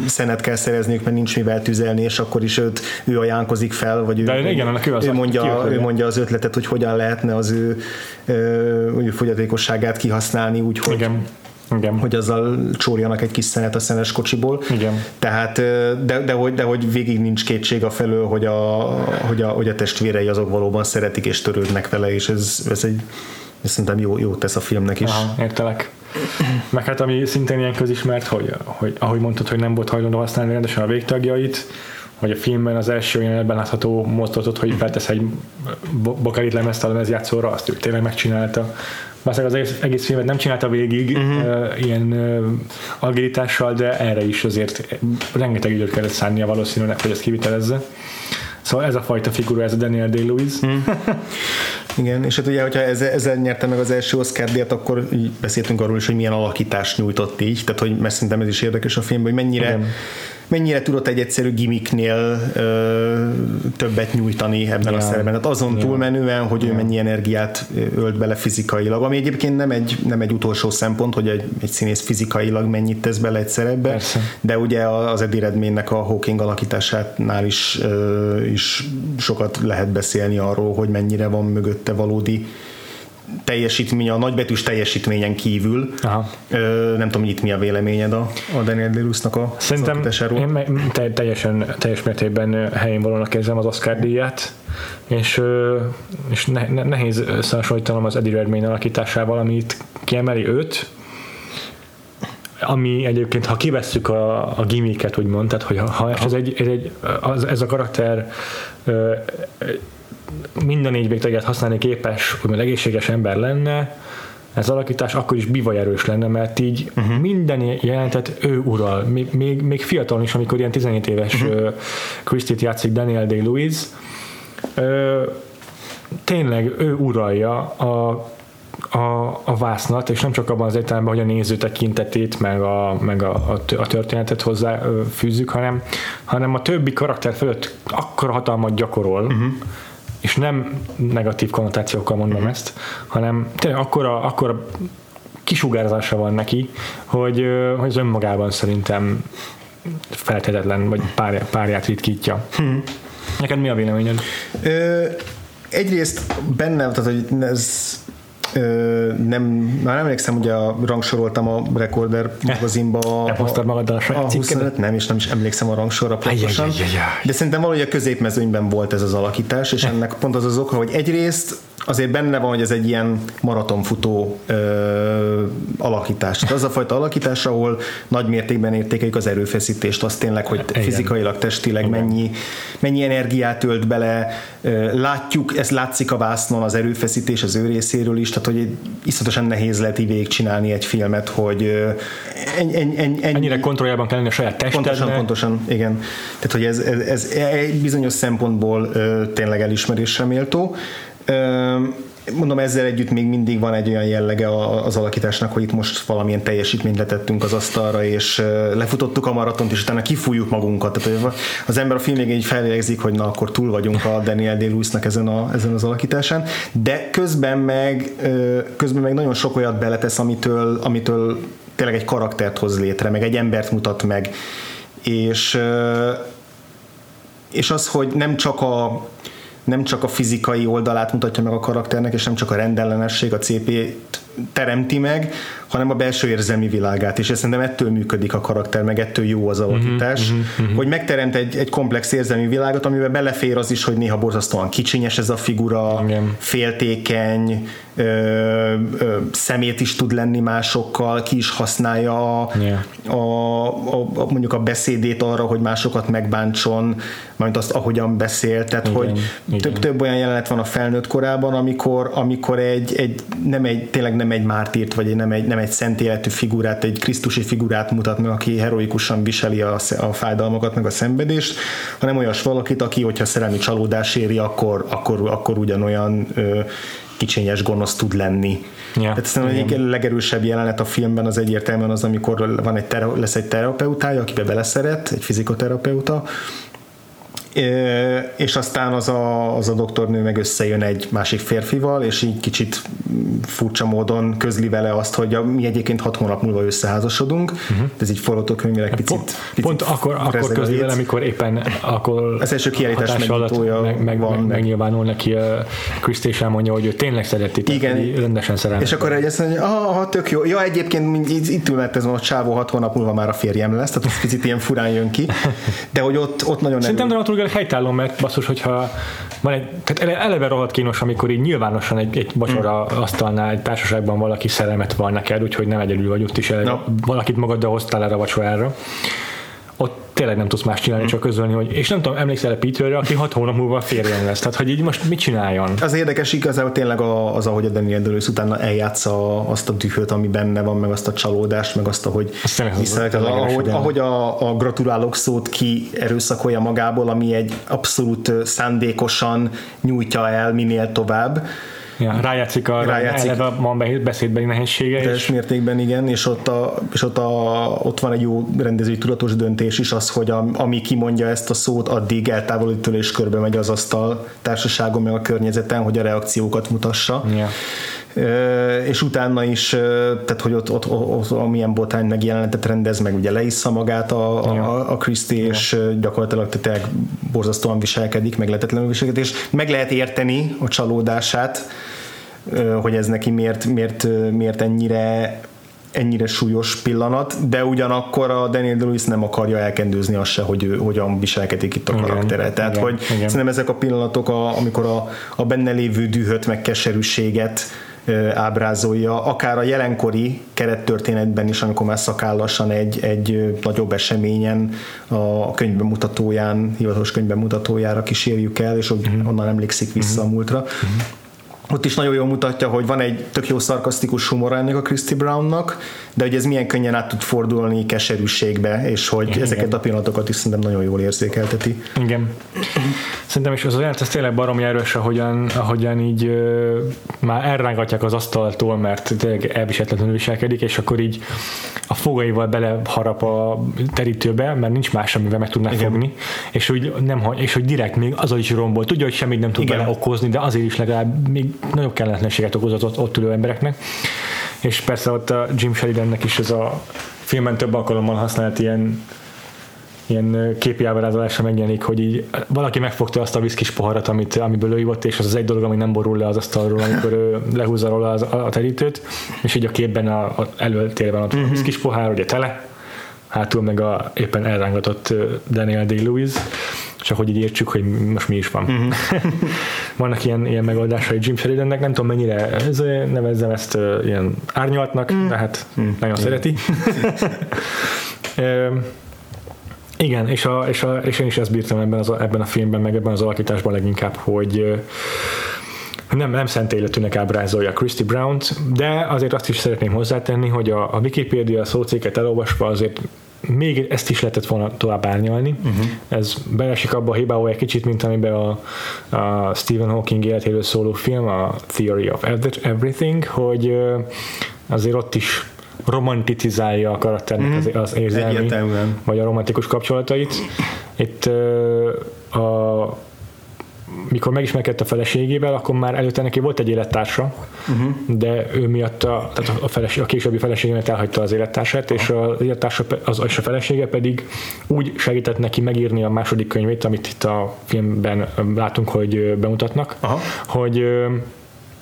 szenet kell szerezniük, mert nincs mivel tüzelni, és akkor is őt, ő ajánkozik fel, vagy ő, De igen, ő, az ő, mondja, ő mondja az ötletet, hogy hogyan lehetne az ő, ő fogyatékosságát kihasználni, úgyhogy igen igen. hogy azzal csórjanak egy kis szenet a szenes kocsiból. Igen. Tehát, de, de, hogy, de hogy végig nincs kétség a felől, hogy a, hogy a, hogy a testvérei azok valóban szeretik és törődnek vele, és ez, ez egy ez szerintem jó, jó tesz a filmnek is. Aha, értelek. Meg hát ami szintén ilyen közismert, hogy, hogy ahogy mondtad, hogy nem volt hajlandó használni rendesen a végtagjait, hogy a filmben az első jelenetben látható mozdulatot, hogy feltesz egy bokarit lemezt a lemezjátszóra, azt ő tényleg megcsinálta valószínűleg az egész filmet nem csinálta végig uh-huh. uh, ilyen uh, agilitással, de erre is azért rengeteg időt kellett szánnia valószínűleg, hogy ezt kivitelezze. Szóval ez a fajta figura, ez a Daniel Day-Lewis. Mm. Igen, és hát ugye, hogyha ezzel, ezzel nyerte meg az első Oscar díjat, akkor beszéltünk arról is, hogy milyen alakítást nyújtott így, tehát hogy mert szerintem ez is érdekes a filmben, hogy mennyire Igen mennyire tudott egy egyszerű gimmicknél ö, többet nyújtani ebben ja. a szerepben. Tehát azon ja. túlmenően, hogy ja. ő mennyi energiát ölt bele fizikailag, ami egyébként nem egy, nem egy utolsó szempont, hogy egy, egy színész fizikailag mennyit tesz bele egy szerepbe, Persze. de ugye az Eddie Redmayne-nek a Hawking alakításánál is, ö, is sokat lehet beszélni arról, hogy mennyire van mögötte valódi teljesítmény, a nagybetűs teljesítményen kívül. Aha. Ö, nem tudom, hogy itt mi a véleményed a, a Daniel Day-Lewis-nak a Szerintem én te, teljesen, teljes mértékben helyén valónak érzem az Oscar díját, és, és ne, ne, nehéz összehasonlítanom az Eddie Redmayne alakításával, amit kiemeli őt, ami egyébként, ha kivesszük a, a gimmicket, úgymond, tehát hogy ha, ha ez, egy, ez, egy, az, ez a karakter minden négy végtagját használni képes, úgymond egészséges ember lenne, ez alakítás, akkor is bivaj erős lenne, mert így uh-huh. minden jelentet ő ural. Még, még, még fiatalon is, amikor ilyen 17 éves uh-huh. Christie-t játszik Daniel Day-Lewis, tényleg ő uralja a a, a vásznat, és nem csak abban az értelemben, hogy a néző tekintetét, meg a, meg a, a, a történetet hozzá fűzzük, hanem, hanem a többi karakter fölött akkora hatalmat gyakorol, uh-huh. És nem negatív konnotációkkal mondom uh-huh. ezt, hanem tényleg akkora, akkora kisugárzása van neki, hogy, hogy az önmagában szerintem feltétlen, vagy pár, párját ritkítja. Hmm. Neked mi a véleményed? Ö, egyrészt bennem, tehát hogy ez nem, már emlékszem, ugye rangsoroltam a Recorder magazinba nem hoztad magaddal a saját 25, nem, és nem is emlékszem a rangsorra pontosan, de szerintem valahogy a középmezőnyben volt ez az alakítás, és ennek pont az az oka, hogy egyrészt azért benne van, hogy ez egy ilyen maratonfutó ö, alakítás. Tehát az a fajta alakítás, ahol nagy mértékben értékeljük az erőfeszítést, az tényleg, hogy fizikailag, testileg mennyi, mennyi energiát ölt bele, látjuk, ez látszik a vásznon, az erőfeszítés az ő részéről is, tehát hogy iszonyatosan nehéz lehet így csinálni egy filmet, hogy en, en, en, en, ennyire kontrolljában kell lenni a saját testednek. Pontosan, pontosan, igen. Tehát, hogy ez, ez, ez egy bizonyos szempontból tényleg elismerésre méltó mondom, ezzel együtt még mindig van egy olyan jellege az alakításnak, hogy itt most valamilyen teljesítményt letettünk az asztalra, és lefutottuk a maratont, és utána kifújjuk magunkat. Tehát az ember a film végén így felélegzik, hogy na, akkor túl vagyunk a Daniel day ezen, a, ezen az alakításán, de közben meg, közben meg nagyon sok olyat beletesz, amitől, amitől tényleg egy karaktert hoz létre, meg egy embert mutat meg. És, és az, hogy nem csak a nem csak a fizikai oldalát mutatja meg a karakternek, és nem csak a rendellenesség, a CP-t teremti meg, hanem a belső érzelmi világát, és szerintem ettől működik a karakter, meg ettől jó az alakítás, uh-huh, uh-huh. hogy megteremt egy, egy komplex érzelmi világot, amiben belefér az is, hogy néha borzasztóan kicsinyes ez a figura, Igen. féltékeny, ö, ö, szemét is tud lenni másokkal, ki is használja a, yeah. a, a, a, mondjuk a beszédét arra, hogy másokat megbántson, majd azt, ahogyan beszél, tehát Igen. hogy Igen. Több, több olyan jelenet van a felnőtt korában, amikor, amikor egy, egy, nem egy, tényleg nem egy mártírt, vagy nem egy, nem egy szent életű figurát, egy krisztusi figurát mutat meg, aki heroikusan viseli a, a fájdalmakat, meg a szenvedést, hanem olyas valakit, aki, hogyha szerelmi csalódás éri, akkor, akkor, akkor ugyanolyan ö, kicsinyes gonosz tud lenni. Ja, Tehát szerintem egyik legerősebb jelenet a filmben az egyértelműen az, amikor van egy tera- lesz egy terapeutája, akibe beleszeret, egy fizikoterapeuta, és aztán az a, az a doktornő meg összejön egy másik férfival, és így kicsit furcsa módon közli vele azt, hogy a, mi egyébként hat hónap múlva összeházasodunk, uh-huh. ez így forgatókönyvileg picit, pont, picit pont akkor, akkor közli vele, amikor éppen akkor ez első kiállítás megnyitója meg, meg, van. Meg, megnyilvánul neki a Kriszti és elmondja, hogy ő tényleg szereti, Igen. rendesen szerelmes. És akkor egy azt mondja, ah, ah, tök jó. Ja, egyébként itt, itt ül, mert ez a csávó hat hónap múlva már a férjem lesz, tehát ez picit ilyen furán jön ki. De hogy ott, ott nagyon Szerintem dramaturgilag helytálló, mert basszus, hogyha van egy, tehát eleve rohadt kínos, amikor így nyilvánosan egy, egy vacsora mm. asztalnál egy társaságban valaki szerelmet van neked, úgyhogy nem egyedül vagy ott is, el, no. valakit magaddal hoztál erre a vacsorára tényleg nem tudsz más csinálni, csak közölni, hogy és nem tudom, emlékszel a Peterre, aki hat hónap múlva férjen lesz. Tehát, hogy így most mit csináljon? Az érdekes igazából tényleg az, ahogy a Daniel day utána eljátsza azt a dühöt, ami benne van, meg azt a csalódást, meg azt, hogy visszavet, az, ahogy, ahogy a, a gratulálok szót ki erőszakolja magából, ami egy abszolút szándékosan nyújtja el minél tovább Ja, rájátszik a rájátszik. eleve van beszédbeli nehézsége. Teljes és... mértékben igen, és, ott, a, és ott, a, ott van egy jó rendezői tudatos döntés is az, hogy a, ami kimondja ezt a szót, addig eltávolít tőle és körbe megy az asztal társaságon, meg a környezeten, hogy a reakciókat mutassa. Ja és utána is, tehát hogy ott, ott, ott, ott amilyen botány meg jelenetet rendez, meg ugye leissza magát a, a, a Christie, ja. és gyakorlatilag tehát borzasztóan viselkedik, meg lehetetlenül viselkedik, és meg lehet érteni a csalódását, hogy ez neki miért, miért, miért ennyire ennyire súlyos pillanat, de ugyanakkor a Daniel Lewis nem akarja elkendőzni azt se, hogy ő hogyan viselkedik itt a igen, karaktere. Tehát, igen, hogy igen. szerintem ezek a pillanatok, a, amikor a, a benne lévő dühöt, meg keserűséget ábrázolja, akár a jelenkori kerettörténetben is, amikor már szakállasan egy, egy nagyobb eseményen a könyvbemutatóján, hivatalos könyvbemutatójára kísérjük el, és uh-huh. onnan emlékszik vissza uh-huh. a múltra. Uh-huh ott is nagyon jól mutatja, hogy van egy tök jó szarkasztikus humor ennek a Christy Brownnak, de hogy ez milyen könnyen át tud fordulni keserűségbe, és hogy Igen. ezeket a pillanatokat is szerintem nagyon jól érzékelteti. Igen. Szerintem is az olyan, ez tényleg barom erős, ahogyan, ahogyan így ö, már elrángatják az asztaltól, mert tényleg elviselhetetlenül viselkedik, és akkor így a fogaival beleharap a terítőbe, mert nincs más, amivel meg tudná Igen. fogni, és hogy, nem, és hogy direkt még az is rombol. Tudja, hogy semmit nem tud Igen. bele okozni, de azért is legalább még nagyobb kellemetlenséget okozott ott, ott ülő embereknek. És persze ott a Jim Sheridannek is ez a filmen több alkalommal használt ilyen ilyen képi ábrázolásra megjelenik, hogy így valaki megfogta azt a viszkis poharat, amit, amiből ő ivott, és az az egy dolog, ami nem borul le az asztalról, amikor ő lehúzza róla az, a terítőt, és így a képben a, a előtérben ott uh-huh. a viszkis pohár, ugye tele, hátul meg a éppen elrángatott Daniel Day-Lewis, csak hogy így értsük, hogy most mi is van. Uh-huh. Vannak ilyen, ilyen megoldásai Jim Sheridannek, nem tudom mennyire ez, nevezzem ezt uh, ilyen árnyaltnak, uh-huh. de hát uh-huh. nagyon uh-huh. szereti. Igen, és, a, és, a, és én is ezt bírtam ebben, az, ebben a filmben, meg ebben az alakításban leginkább, hogy nem, nem szent életűnek ábrázolja Christy Brown-t, de azért azt is szeretném hozzátenni, hogy a, a Wikipedia szócéket elolvasva azért még ezt is lehetett volna tovább árnyalni. Uh-huh. Ez belesik abba a hibába egy kicsit, mint amiben a, a Stephen Hawking életéről szóló film, a Theory of Everything, hogy azért ott is romanticizálja a karakternek mm-hmm. az, az érzelmi, vagy a romantikus kapcsolatait. Itt a mikor megismerkedett a feleségével, akkor már előtte neki volt egy élettársa, uh-huh. de ő miatt a, tehát a, feleség, a későbbi feleségémet elhagyta az élettársát, uh-huh. és az élettársa az, és a felesége pedig úgy segített neki megírni a második könyvét, amit itt a filmben látunk, hogy bemutatnak, uh-huh. hogy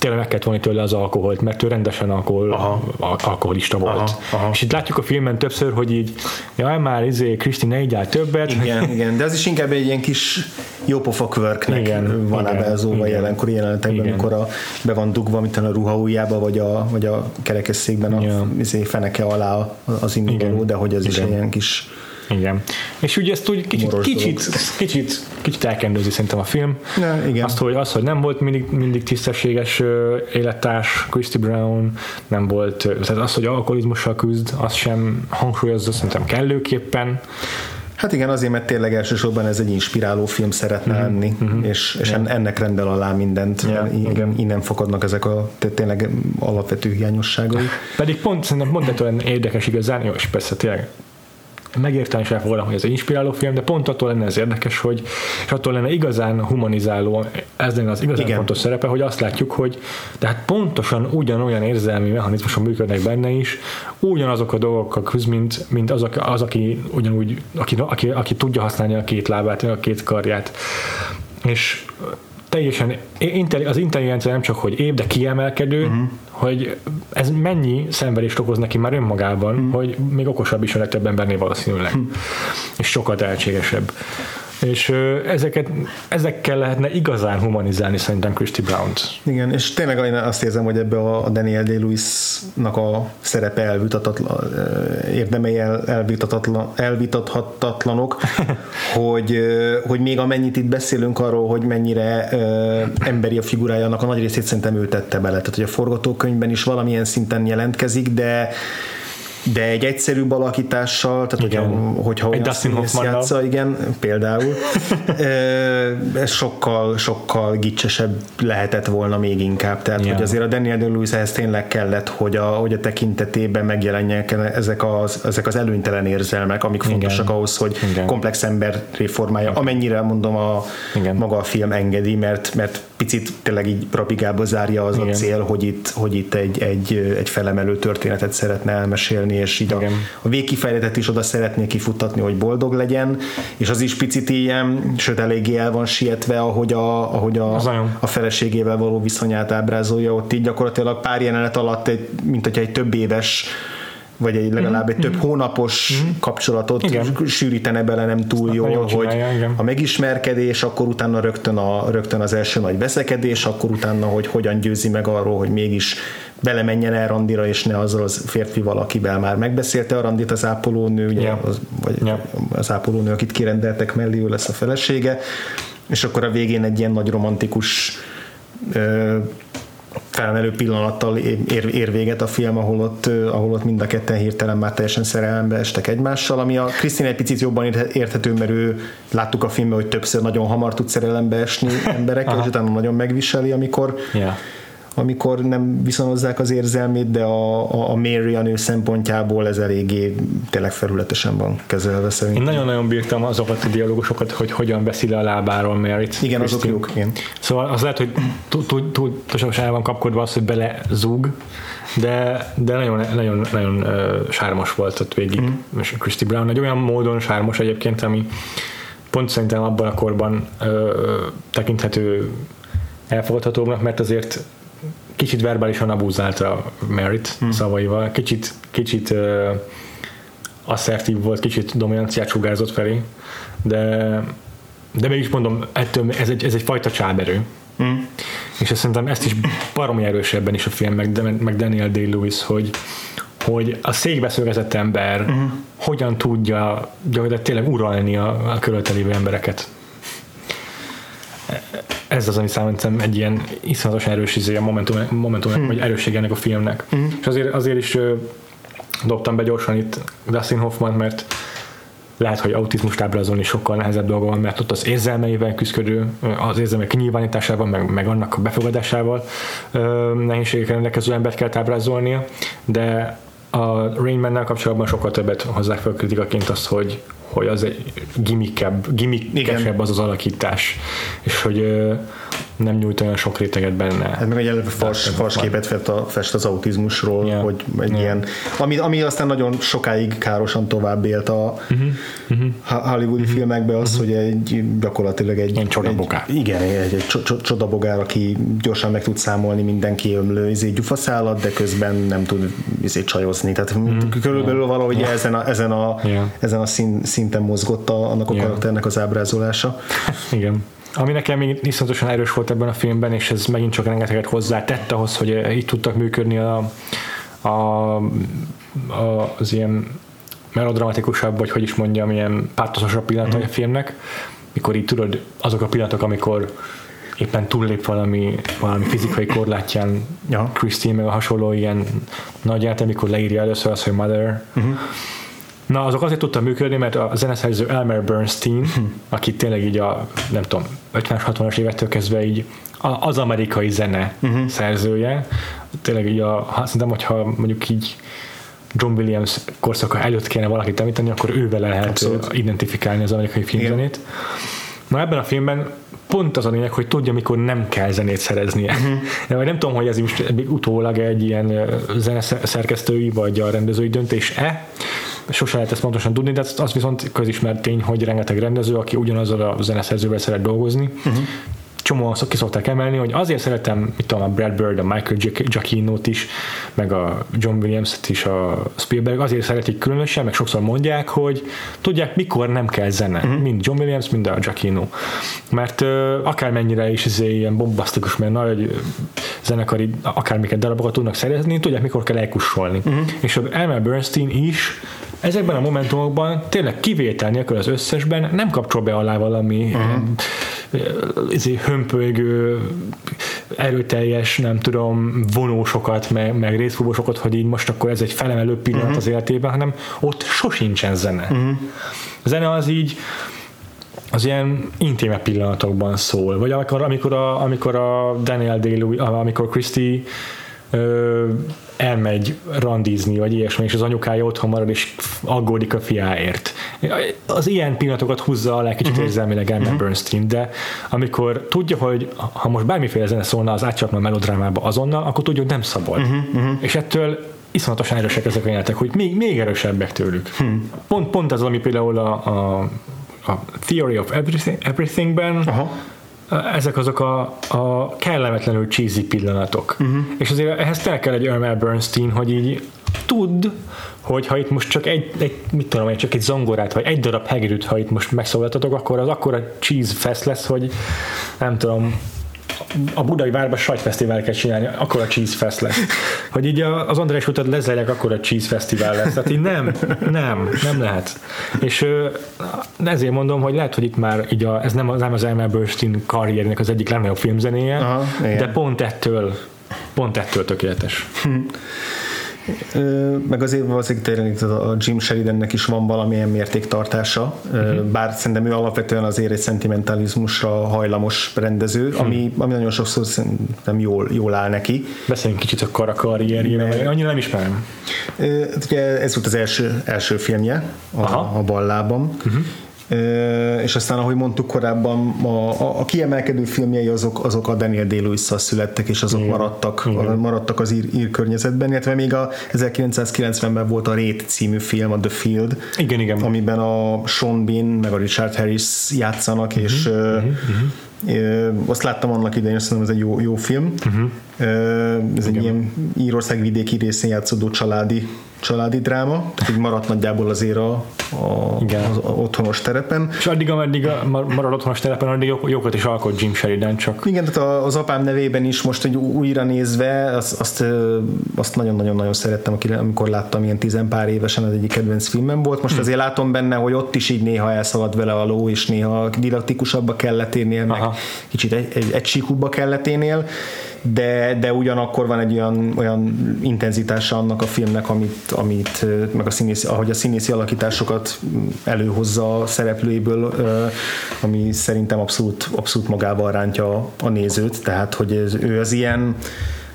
tényleg meg kellett vonni tőle az alkoholt, mert ő rendesen alkohol, aha. alkoholista volt. Aha, aha. És itt látjuk a filmben többször, hogy így, jaj már, izé, Kriszti, ne igyál többet. Igen, igen, de az is inkább egy ilyen kis jópofa kvörknek igen, van ebbe az óva jelenkori jelenetekben, amikor a, be van dugva, mint a ruha ujjába, vagy a, vagy a kerekesszékben a ja. izé, feneke alá az innivaló, de hogy ez igen. is egy ilyen kis igen. És ugye ezt úgy kicsit, kicsit, kicsit, kicsit elkendőzi szerintem a film. Ja, igen. Azt, hogy, az, hogy nem volt mindig, mindig tisztességes élettárs Christy Brown, nem volt, tehát az, hogy alkoholizmussal küzd, az sem hangsúlyozza szerintem kellőképpen. Hát igen, azért, mert tényleg elsősorban ez egy inspiráló film szeretne uh-huh, lenni, uh-huh. és, és yeah. ennek rendel alá mindent. Yeah, igen. Innen fakadnak ezek a tényleg alapvető hiányosságai. Pedig pont szerintem pont ettől érdekes igazán, jó, és persze tényleg megérteni is elfogadom, hogy ez egy inspiráló film, de pont attól lenne ez érdekes, hogy és attól lenne igazán humanizáló, ez lenne az igazán Igen. fontos szerepe, hogy azt látjuk, hogy tehát pontosan ugyanolyan érzelmi mechanizmusok működnek benne is, ugyanazok a dolgokkal küzd, mint, mint az, az, aki ugyanúgy, aki, aki, aki tudja használni a két lábát, a két karját. És teljesen az intelligencia nem csak, hogy év, de kiemelkedő, uh-huh. hogy ez mennyi szenvedést okoz neki már önmagában, uh-huh. hogy még okosabb is a legtöbb embernél valószínűleg. Uh-huh. És sokkal tehetségesebb. És ezeket, ezekkel lehetne igazán humanizálni szerintem Christy Brown-t. Igen, és tényleg én azt érzem, hogy ebbe a Daniel Day-Lewis-nak a szerepe elvitatatlan, érdemei elvitatatlan, elvitathatatlanok, hogy, hogy még amennyit itt beszélünk arról, hogy mennyire emberi a figurája, annak a nagy részét szerintem ő tette bele. Tehát, hogy a forgatókönyvben is valamilyen szinten jelentkezik, de de egy egyszerűbb alakítással, tehát igen. hogyha, hogyha egy Dustin Hoffman játsza, igen, például, ez sokkal, sokkal gicsesebb lehetett volna még inkább, tehát yeah. hogy azért a Daniel day ehhez tényleg kellett, hogy a, hogy a tekintetében megjelenjenek ezek az, ezek az előnytelen érzelmek, amik igen. fontosak ahhoz, hogy igen. komplex ember reformája, amennyire mondom a igen. maga a film engedi, mert, mert picit tényleg így rapigába zárja az igen. a cél, hogy itt, hogy itt egy, egy, egy felemelő történetet szeretne elmesélni, és így a, a végkifejletet is oda szeretné kifuttatni, hogy boldog legyen, és az is picit ilyen, sőt eléggé el van sietve, ahogy a, ahogy a, a feleségével való viszonyát ábrázolja, ott így gyakorlatilag pár jelenet alatt, egy, mint hogyha egy több éves vagy egy legalább egy több mhm. hónapos mm-hmm. kapcsolatot igen. sűrítene bele nem túl Azt jól, hogy a megismerkedés, akkor utána rögtön, a, rögtön az első nagy veszekedés, akkor utána, hogy hogyan győzi meg arról, hogy mégis belemenjen el randira, és ne azzal az férfival, akivel már megbeszélte a randit az ápolónő, ugye, yeah. az, vagy yeah. az ápolónő, akit kirendeltek mellé, ő lesz a felesége, és akkor a végén egy ilyen nagy romantikus ö, felemelő pillanattal ér, ér véget a film, ahol ott, ahol ott mind a ketten hirtelen már teljesen szerelembe estek egymással, ami a Krisztina egy picit jobban érthető, mert ő láttuk a filmben, hogy többször nagyon hamar tud szerelembe esni emberekkel, és utána nagyon megviseli, amikor yeah amikor nem viszonozzák az érzelmét, de a, a, a Mary a nő szempontjából ez eléggé tényleg felületesen van kezelve szerintem. Én nagyon-nagyon bírtam azokat a dialógusokat, hogy hogyan beszél a lábáról Mary-t. Igen, azok jók. Igen. Szóval az lehet, hogy túlságosan el van kapkodva az, hogy bele zúg, de, de nagyon, nagyon, nagyon uh, sármos volt ott végig mm. és Christy Brown. Egy olyan módon sármos egyébként, ami pont szerintem abban a korban uh, tekinthető elfogadhatóbbnak, mert azért kicsit verbálisan abúzálta Merit hmm. szavaival, kicsit, kicsit uh, asszertív volt, kicsit dominanciát sugázott felé, de, de mégis mondom, ettől ez egy, ez egy fajta csáberő. Mm. És azt szerintem ezt is baromi erősebben is a film, meg, meg Daniel Day-Lewis, hogy, hogy a székbeszögezett ember mm. hogyan tudja gyakorlatilag tényleg uralni a, a körülötte embereket ez az, ami szerintem egy ilyen iszonyatos erős izé a momentum, hmm. vagy erősség ennek a filmnek. Hmm. És azért, azért is ö, dobtam be gyorsan itt Dustin Hoffman, mert lehet, hogy autizmust ábrázolni sokkal nehezebb dolga van, mert ott az érzelmeivel küzdő, az érzelmek kinyilvánításával, meg, meg annak a befogadásával nehézségekkel rendelkező embert kell ábrázolnia, de a Rain Man-nel kapcsolatban sokkal többet hozzák fel kritikaként azt, hogy, hogy az egy gimmickebb, gimmickesebb az az alakítás, és hogy nem nyújt olyan sok réteget benne. Hát meg egy előbb fals, fals képet fest, a, fest az autizmusról, yeah. hogy egy yeah. ilyen, ami, ami aztán nagyon sokáig károsan tovább élt a uh-huh. Hollywoodi uh-huh. filmekbe az, uh-huh. hogy egy gyakorlatilag egy, egy csodabogár. Egy, igen, egy, egy csodabogár, aki gyorsan meg tud számolni mindenki ömlő izé, gyufaszállat, de közben nem tud izé, csajozni. Tehát uh-huh. körülbelül valahogy yeah. ezen a, ezen a, yeah. ezen a szín, szinten mozgott a, annak a yeah. karakternek az ábrázolása. igen. Ami nekem még iszonyatosan erős volt ebben a filmben, és ez megint csak rengeteget hozzátett ahhoz, hogy eh, itt tudtak működni a, a, a, az ilyen melodramatikusabb, vagy hogy is mondjam, ilyen pártososabb pillanatok mm. a filmnek, mikor így tudod, azok a pillanatok, amikor éppen túllép valami, valami fizikai korlátján ja. Christine, meg a hasonló ilyen nagy át, amikor leírja először azt, hogy mother, uh-huh Na, azok azért tudtam működni, mert a zeneszerző Elmer Bernstein, hm. aki tényleg így a, nem tudom, 50-60-as évektől kezdve így az amerikai zene uh-huh. szerzője, tényleg így a, szerintem, hogyha mondjuk így John Williams korszaka előtt kéne valakit említeni, akkor ővel lehet Abszolút. identifikálni az amerikai filmzenét. Igen. Na ebben a filmben pont az a lényeg, hogy tudja, mikor nem kell zenét szereznie. Uh-huh. Nem tudom, hogy ez most utólag egy ilyen zeneszerkesztői vagy a rendezői döntés-e, sose lehet ezt pontosan tudni, de az viszont közismert tény, hogy rengeteg rendező, aki ugyanazzal a zeneszerzővel szeret dolgozni, uh-huh csomó azt ki szokták emelni, hogy azért szeretem, mit tudom, a Brad Bird, a Michael Giacchino-t is, meg a John Williams-t is, a Spielberg, azért szeretik különösen, meg sokszor mondják, hogy tudják, mikor nem kell zene, uh-huh. mind John Williams, mind a Giacchino. Mert uh, akármennyire is ez ilyen bombasztikus, mert nagy zenekari, akármiket darabokat tudnak szerezni, tudják, mikor kell elkussolni. Uh-huh. És az Elmer Bernstein is ezekben a momentumokban tényleg kivétel nélkül az összesben nem kapcsol be alá valami uh-huh. hömpölygő, erőteljes, nem tudom, vonósokat, meg, meg részfúvósokat, hogy így most akkor ez egy felemelő pillanat uh-huh. az életében, hanem ott sosincsen zene. Uh-huh. A zene az így az ilyen intime pillanatokban szól, vagy amikor, amikor, a, amikor a Daniel day amikor Christy ö, elmegy randizni, vagy ilyesmi, és az anyukája otthon marad, és aggódik a fiáért. Az ilyen pillanatokat húzza alá kicsit uh-huh. érzelmileg Emma uh-huh. Bernstein, de amikor tudja, hogy ha most bármiféle zene szólna az átcsapna a melodrámába azonnal, akkor tudja, hogy nem szabad. Uh-huh. Uh-huh. És ettől iszonyatosan erősek ezek a jelentek, hogy még, még erősebbek tőlük. Hmm. Pont, pont az, ami például a, a, a Theory of Everything, Everythingben Aha ezek azok a, a kellemetlenül cheesy pillanatok. Uh-huh. És azért ehhez te kell egy Elmer Bernstein, hogy így tud, hogy ha itt most csak egy, egy mit tudom, csak egy zongorát, vagy egy darab hegedűt, ha itt most megszólaltatok, akkor az akkora cheese fest lesz, hogy nem tudom, a budai várban sajtfesztivál kell csinálni, akkor a cheese fest lesz. Hogy így az András utat lezerjek, akkor a cheese fesztivál lesz. Tehát így nem, nem, nem lehet. És ezért mondom, hogy lehet, hogy itt már így a, ez nem, nem az Elmer Bernstein karriernek az egyik legnagyobb filmzenéje, Aha, de pont ettől Pont ettől tökéletes. Meg azért valószínűleg tényleg a Jim Sheridannek is van valamilyen mértéktartása, uh-huh. bár szerintem ő alapvetően azért egy szentimentalizmusra hajlamos rendező, uh-huh. ami, ami nagyon sokszor szerintem jól, jól áll neki. Beszéljünk kicsit a kar karrierjéről, annyira nem ismerem. Ugye ez volt az első, első filmje a, a ballában. Uh-huh és aztán, ahogy mondtuk korábban, a, a, a kiemelkedő filmjei azok, azok a Daniel day születtek, és azok Igen. maradtak, Igen. maradtak az ír, ír környezetben, illetve még a 1990-ben volt a Rét című film, a The Field, igen, igen. amiben a Sean Bean meg a Richard Harris játszanak, uh-huh. és uh-huh. Uh, azt láttam annak idején, azt mondom, ez egy jó, jó film. Uh-huh. Ez egy ilyen Írország vidéki részén játszódó családi családi dráma, tehát így maradt nagyjából azért a, a, Igen. az a otthonos terepen. És addig, ameddig a, marad otthonos terepen, addig jókat is alkot Jim Sheridan csak. Igen, tehát az apám nevében is most egy újra nézve, azt, azt, azt nagyon-nagyon-nagyon szerettem, amikor láttam ilyen tizenpár évesen, az egyik kedvenc filmem volt. Most hm. azért látom benne, hogy ott is így néha elszaladt vele a ló, és néha didaktikusabb a kelleténél, meg Aha. kicsit egy, egy, egy a kelleténél de, de ugyanakkor van egy olyan, olyan intenzitása annak a filmnek, amit, amit meg a színész, ahogy a színészi alakításokat előhozza a szereplőiből, ami szerintem abszolút, abszolút magával rántja a nézőt, tehát hogy ez, ő az ilyen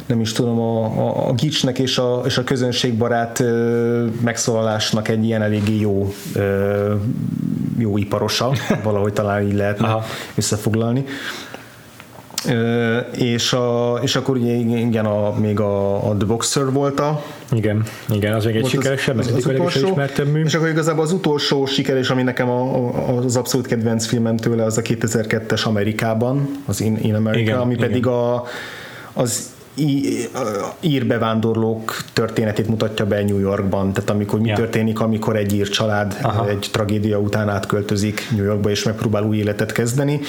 nem is tudom, a, a, a gicsnek és a, és a közönségbarát ö, megszólalásnak egy ilyen eléggé jó ö, jó iparosa, valahogy talán így lehetne Aha. összefoglalni és, a, és akkor ugye igen, a, még a, a The Boxer volt a igen, igen, az még egy sikeresebb, az, az, az utolsó, mű. És akkor igazából az utolsó sikeres, ami nekem a, a, az abszolút kedvenc filmem tőle, az a 2002-es Amerikában, az In, In America, igen, ami igen. pedig a, az ír bevándorlók történetét mutatja be New Yorkban, tehát amikor mi ja. történik, amikor egy ír család Aha. egy tragédia után átköltözik New Yorkba, és megpróbál új életet kezdeni,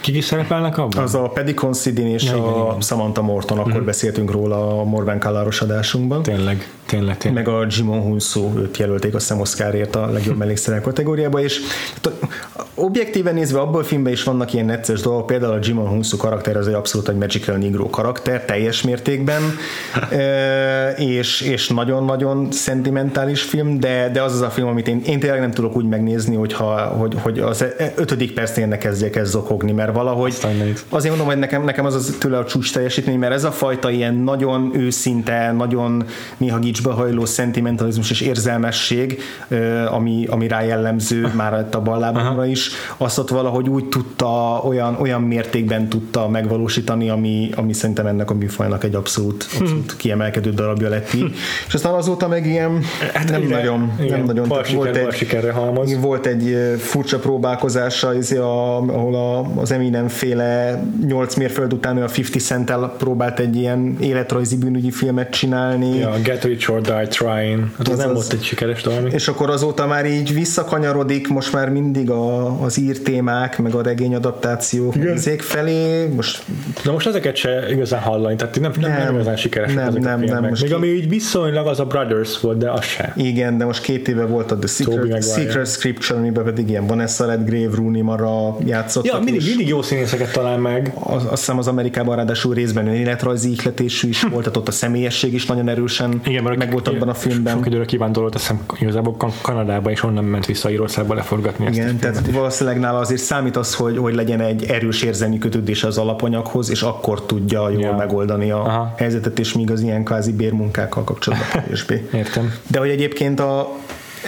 Kik is szerepelnek abban? Az a Paddy Considine és ja, igen, a igen. Samantha Morton, akkor mm. beszéltünk róla a Morgan Kalláros adásunkban. Tényleg, tényleg, tényleg. Meg a Jimon Hunsu, őt jelölték a Oscarért a legjobb mellékszerep kategóriába, és objektíven nézve abból a filmben is vannak ilyen necces dolgok, például a Jimon Hunsu karakter az egy abszolút egy Magical Negro karakter, teljes mértékben, e, és, és nagyon-nagyon szentimentális film, de, de az az a film, amit én, én tényleg nem tudok úgy megnézni, hogyha, hogy, hogy az ötödik percnél ne kezdjek ez zokogni, mert valahogy azért mondom, hogy nekem, nekem az az tőle a csúcs teljesítmény, mert ez a fajta ilyen nagyon őszinte, nagyon néha gicsbe hajló szentimentalizmus és érzelmesség, ami, ami rá jellemző már a ballában is, azt ott valahogy úgy tudta, olyan, olyan mértékben tudta megvalósítani, ami, ami szerintem ennek a műfajnak egy abszolút, abszolút kiemelkedő darabja lett így. És aztán azóta meg ilyen hát nem, nagyon, igen, nem nagyon. Bal siker, volt, egy, halmoz. volt egy furcsa próbálkozása, izé ahol a, az Eminem féle 8 mérföld után ő a 50 Cent-tel próbált egy ilyen életrajzi bűnügyi filmet csinálni. Ja, Get Rich or Die Trying. Hát az, az nem volt egy sikeres valami. És akkor azóta már így visszakanyarodik, most már mindig a, az ír témák, meg a regény adaptációk izék felé. Most... Na most ezeket se igazán hallani, tehát nem, nem, nem, nem igazán sikeresek nem, ezek nem, a nem, most Még ki... ami így viszonylag az a Brothers volt, de az se. Igen, de most két éve volt a The Secret, Secret Scripture, amiben pedig ilyen Vanessa Redgrave, Rooney Mara játszott. Ja, mindig, mindig jó színészeket talál meg. Az, azt hiszem az Amerikában ráadásul részben önéletrajzi ihletésű is volt, tehát ott a személyesség is nagyon erősen Igen, meg volt abban a filmben. Sok időre kivándorolt, azt hiszem igazából Kanadába, és onnan ment vissza Írországba leforgatni Igen, ezt tehát valószínűleg nála azért számít az, hogy, hogy legyen egy erős érzelmi kötődés az alapanyaghoz, és akkor tudja jól ja. megoldani a Aha. helyzetet, és míg az ilyen kvázi bérmunkákkal kapcsolatban kevésbé. Értem. De hogy egyébként a,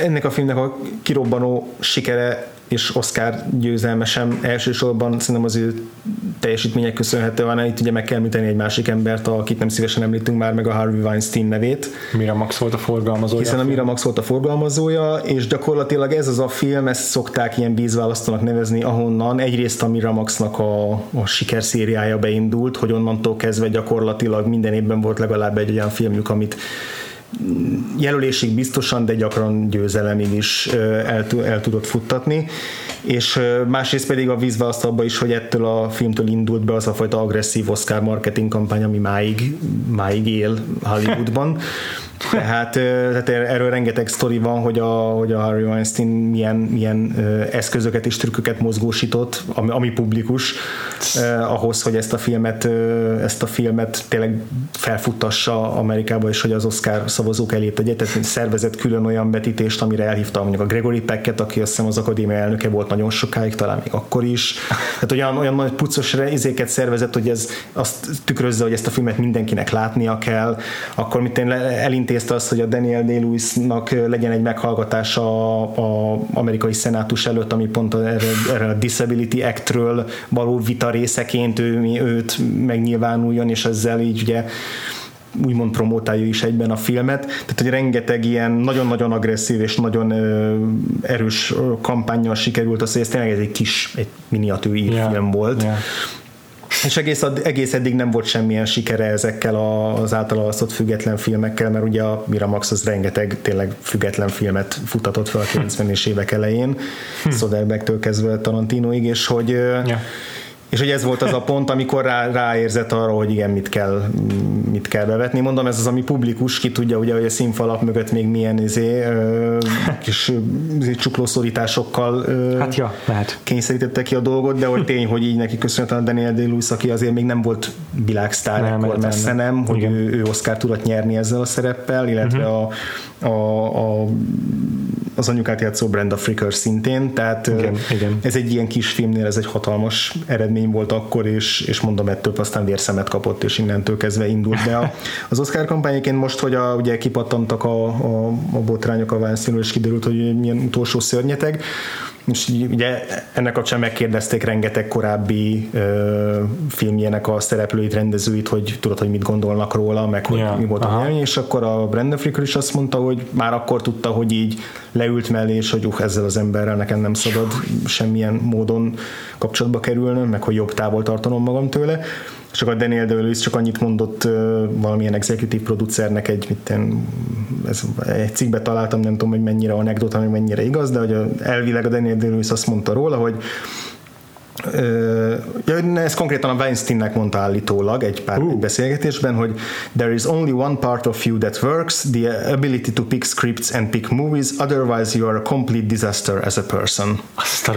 ennek a filmnek a kirobbanó sikere és Oscar győzelmesem elsősorban szerintem az ő teljesítmények köszönhető van. Itt ugye meg kell említeni egy másik embert, akit nem szívesen említünk már, meg a Harvey Weinstein nevét. Miramax volt a forgalmazója. Hiszen a Miramax volt a forgalmazója, és gyakorlatilag ez az a film, ezt szokták ilyen vízválasztónak nevezni, ahonnan egyrészt a Miramaxnak a, a sikerszériája beindult, hogy onnantól kezdve gyakorlatilag minden évben volt legalább egy olyan filmjük, amit jelölésig biztosan, de gyakran győzelemig is el, el tudott futtatni, és másrészt pedig a vízve azt abba is, hogy ettől a filmtől indult be az a fajta agresszív Oscar marketing kampány, ami máig, máig él Hollywoodban. Tehát, tehát erről rengeteg sztori van, hogy a, hogy a Harry Weinstein milyen, milyen eszközöket és trükköket mozgósított, ami, ami publikus, eh, ahhoz, hogy ezt a filmet ezt a filmet tényleg felfuttassa Amerikába, és hogy az Oscar szavazók elé tegye, tehát szervezett külön olyan betítést, amire elhívta mondjuk a Gregory Pecket, aki azt hiszem az akadémia elnöke volt nagyon sokáig, talán még akkor is. Tehát olyan, olyan nagy puccos izéket szervezett, hogy ez azt tükrözze, hogy ezt a filmet mindenkinek látnia kell, akkor mit én elintézte azt, hogy a Daniel Day-Lewisnak legyen egy meghallgatása a, a amerikai szenátus előtt, ami pont erre, erre a Disability Act-ről való vita részeként ő, őt megnyilvánuljon, és ezzel így ugye úgymond promotálja is egyben a filmet, tehát hogy rengeteg ilyen nagyon-nagyon agresszív és nagyon ö, erős kampányjal sikerült az, hogy ez tényleg ez egy kis, egy miniatűr yeah. film volt. Yeah. És egész, egész eddig nem volt semmilyen sikere ezekkel az által alszott független filmekkel, mert ugye a Miramax az rengeteg tényleg független filmet futatott fel a 90-es évek elején, hm. Soderbergh-től kezdve Tarantinoig, és hogy yeah és hogy ez volt az a pont, amikor rá, ráérzett arra, hogy igen, mit kell, mit kell bevetni. Mondom, ez az, ami publikus, ki tudja, ugye, hogy a színfalak mögött még milyen izé, ö, kis izé, csuklószorításokkal ö, hát ja, lehet. kényszerítette ki a dolgot, de hogy tény, hogy így neki köszönhetően a Daniel day aki azért még nem volt világsztár, nem, ekkor messze nem, nem hogy ő, ő Oscar tudott nyerni ezzel a szereppel, illetve uh-huh. a, a, a az anyukát játszó Brenda Fricker szintén, tehát igen, igen. ez egy ilyen kis filmnél, ez egy hatalmas eredmény volt akkor, és, és mondom, ettől aztán vérszemet kapott, és innentől kezdve indult be a, az Oscar kampányéként most, hogy a, ugye kipattantak a, a, a botrányok a Weinsteinről, és kiderült, hogy milyen utolsó szörnyeteg, és ugye ennek kapcsán megkérdezték rengeteg korábbi ö, filmjének a szereplőit, rendezőit, hogy tudod, hogy mit gondolnak róla, meg hogy yeah, mi volt aha. a nyelmi, és akkor a Brandon Fricker is azt mondta, hogy már akkor tudta, hogy így leült mellé, és hogy uh, ezzel az emberrel nekem nem szabad semmilyen módon kapcsolatba kerülnöm, meg hogy jobb távol tartanom magam tőle és akkor Daniel de csak annyit mondott valamilyen executive producernek egy, mit én, ez, egy cikkbe találtam, nem tudom, hogy mennyire anekdota, meg mennyire igaz, de hogy elvileg a Daniel de azt mondta róla, hogy Ja, ez konkrétan a Weinsteinnek mondta állítólag egy pár uh. beszélgetésben, hogy there is only one part of you that works, the ability to pick scripts and pick movies, otherwise you are a complete disaster as a person. Azt a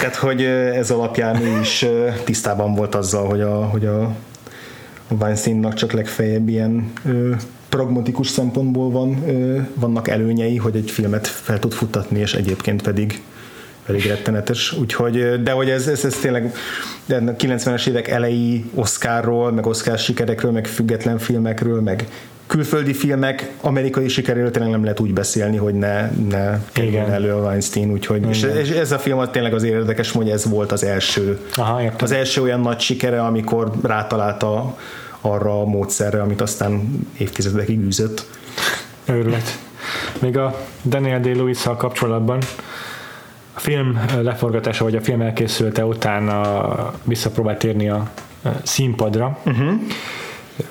Tehát, hogy ez alapján ő is tisztában volt azzal, hogy a, hogy a Weinsteinnak csak legfeljebb ilyen pragmatikus szempontból van, vannak előnyei, hogy egy filmet fel tud futtatni, és egyébként pedig pedig rettenetes, úgyhogy, de hogy ez, ez, ez tényleg de 90-es évek elejé Oscarról, meg Oscar sikerekről, meg független filmekről, meg külföldi filmek amerikai sikeréről tényleg nem lehet úgy beszélni, hogy ne, ne kerüljön elő a Weinstein, úgyhogy és, és ez a film tényleg az érdekes, hogy ez volt az első. Aha, az első olyan nagy sikere, amikor rátalálta arra a módszerre, amit aztán évtizedekig űzött. Őrület. Még a Daniel day kapcsolatban a film leforgatása, vagy a film elkészülte utána visszapróbált térni a színpadra, uh-huh.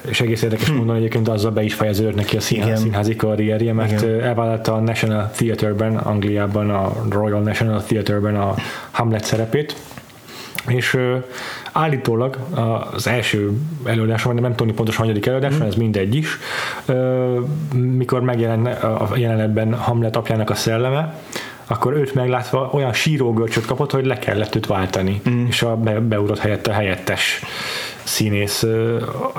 és egész érdekes uh-huh. mondani, egyébként azzal be is fejeződött neki a színház, színházi karrierje, mert Igen. elvállalta a National Theatre-ben, Angliában, a Royal National Theatre-ben a Hamlet szerepét, és állítólag az első előadáson, nem tudom pontosan hanyadik előadás, mm. ez mindegy is, mikor megjelen a jelenetben Hamlet apjának a szelleme, akkor őt meglátva olyan sírógörcsöt kapott, hogy le kellett őt váltani, mm. és a be, beugrott helyette a helyettes színész,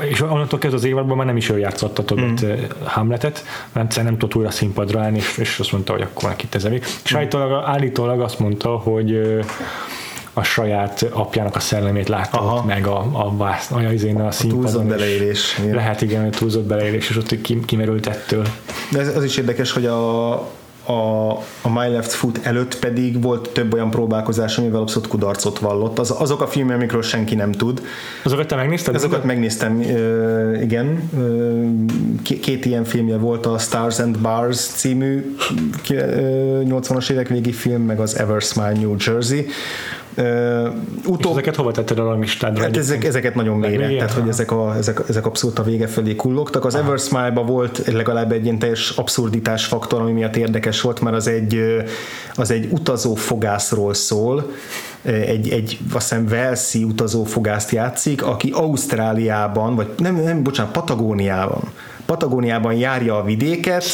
és onnantól kezdve az évadban már nem is ő játszotta többet mm. Hamletet, mert nem tudott újra színpadra állni, és, és azt mondta, hogy akkor neki tezemik. És mm. állítólag, állítólag azt mondta, hogy a saját apjának a szellemét látta Aha. meg a, a, vász, a, izén a színpadon. Túlzott beleélés. Lehet igen, hogy túlzott beleélés, és ott kimerült ettől. De ez, az is érdekes, hogy a, a, a My Left Foot előtt pedig volt több olyan próbálkozás, amivel abszolút kudarcot vallott. Az, azok a filmek, amikről senki nem tud. Azokat te megnézted? Azokat megnéztem, uh, igen. Uh, két ilyen filmje volt, a Stars and Bars című uh, 80-as évek végi film, meg az Ever Smile New Jersey Uh, utó... És ezeket hova tetted a rangistádra? Hát ezek, ezeket nagyon mélyre, tehát hogy ezek, a, ezek, ezek abszolút a vége felé kullogtak. Az Ever Smile-ba volt legalább egy ilyen teljes abszurditás faktor, ami miatt érdekes volt, mert az egy, az egy utazó fogászról szól, egy, egy azt hiszem Velszi utazó fogászt játszik, aki Ausztráliában, vagy nem, nem bocsánat, Patagóniában Patagóniában járja a vidéket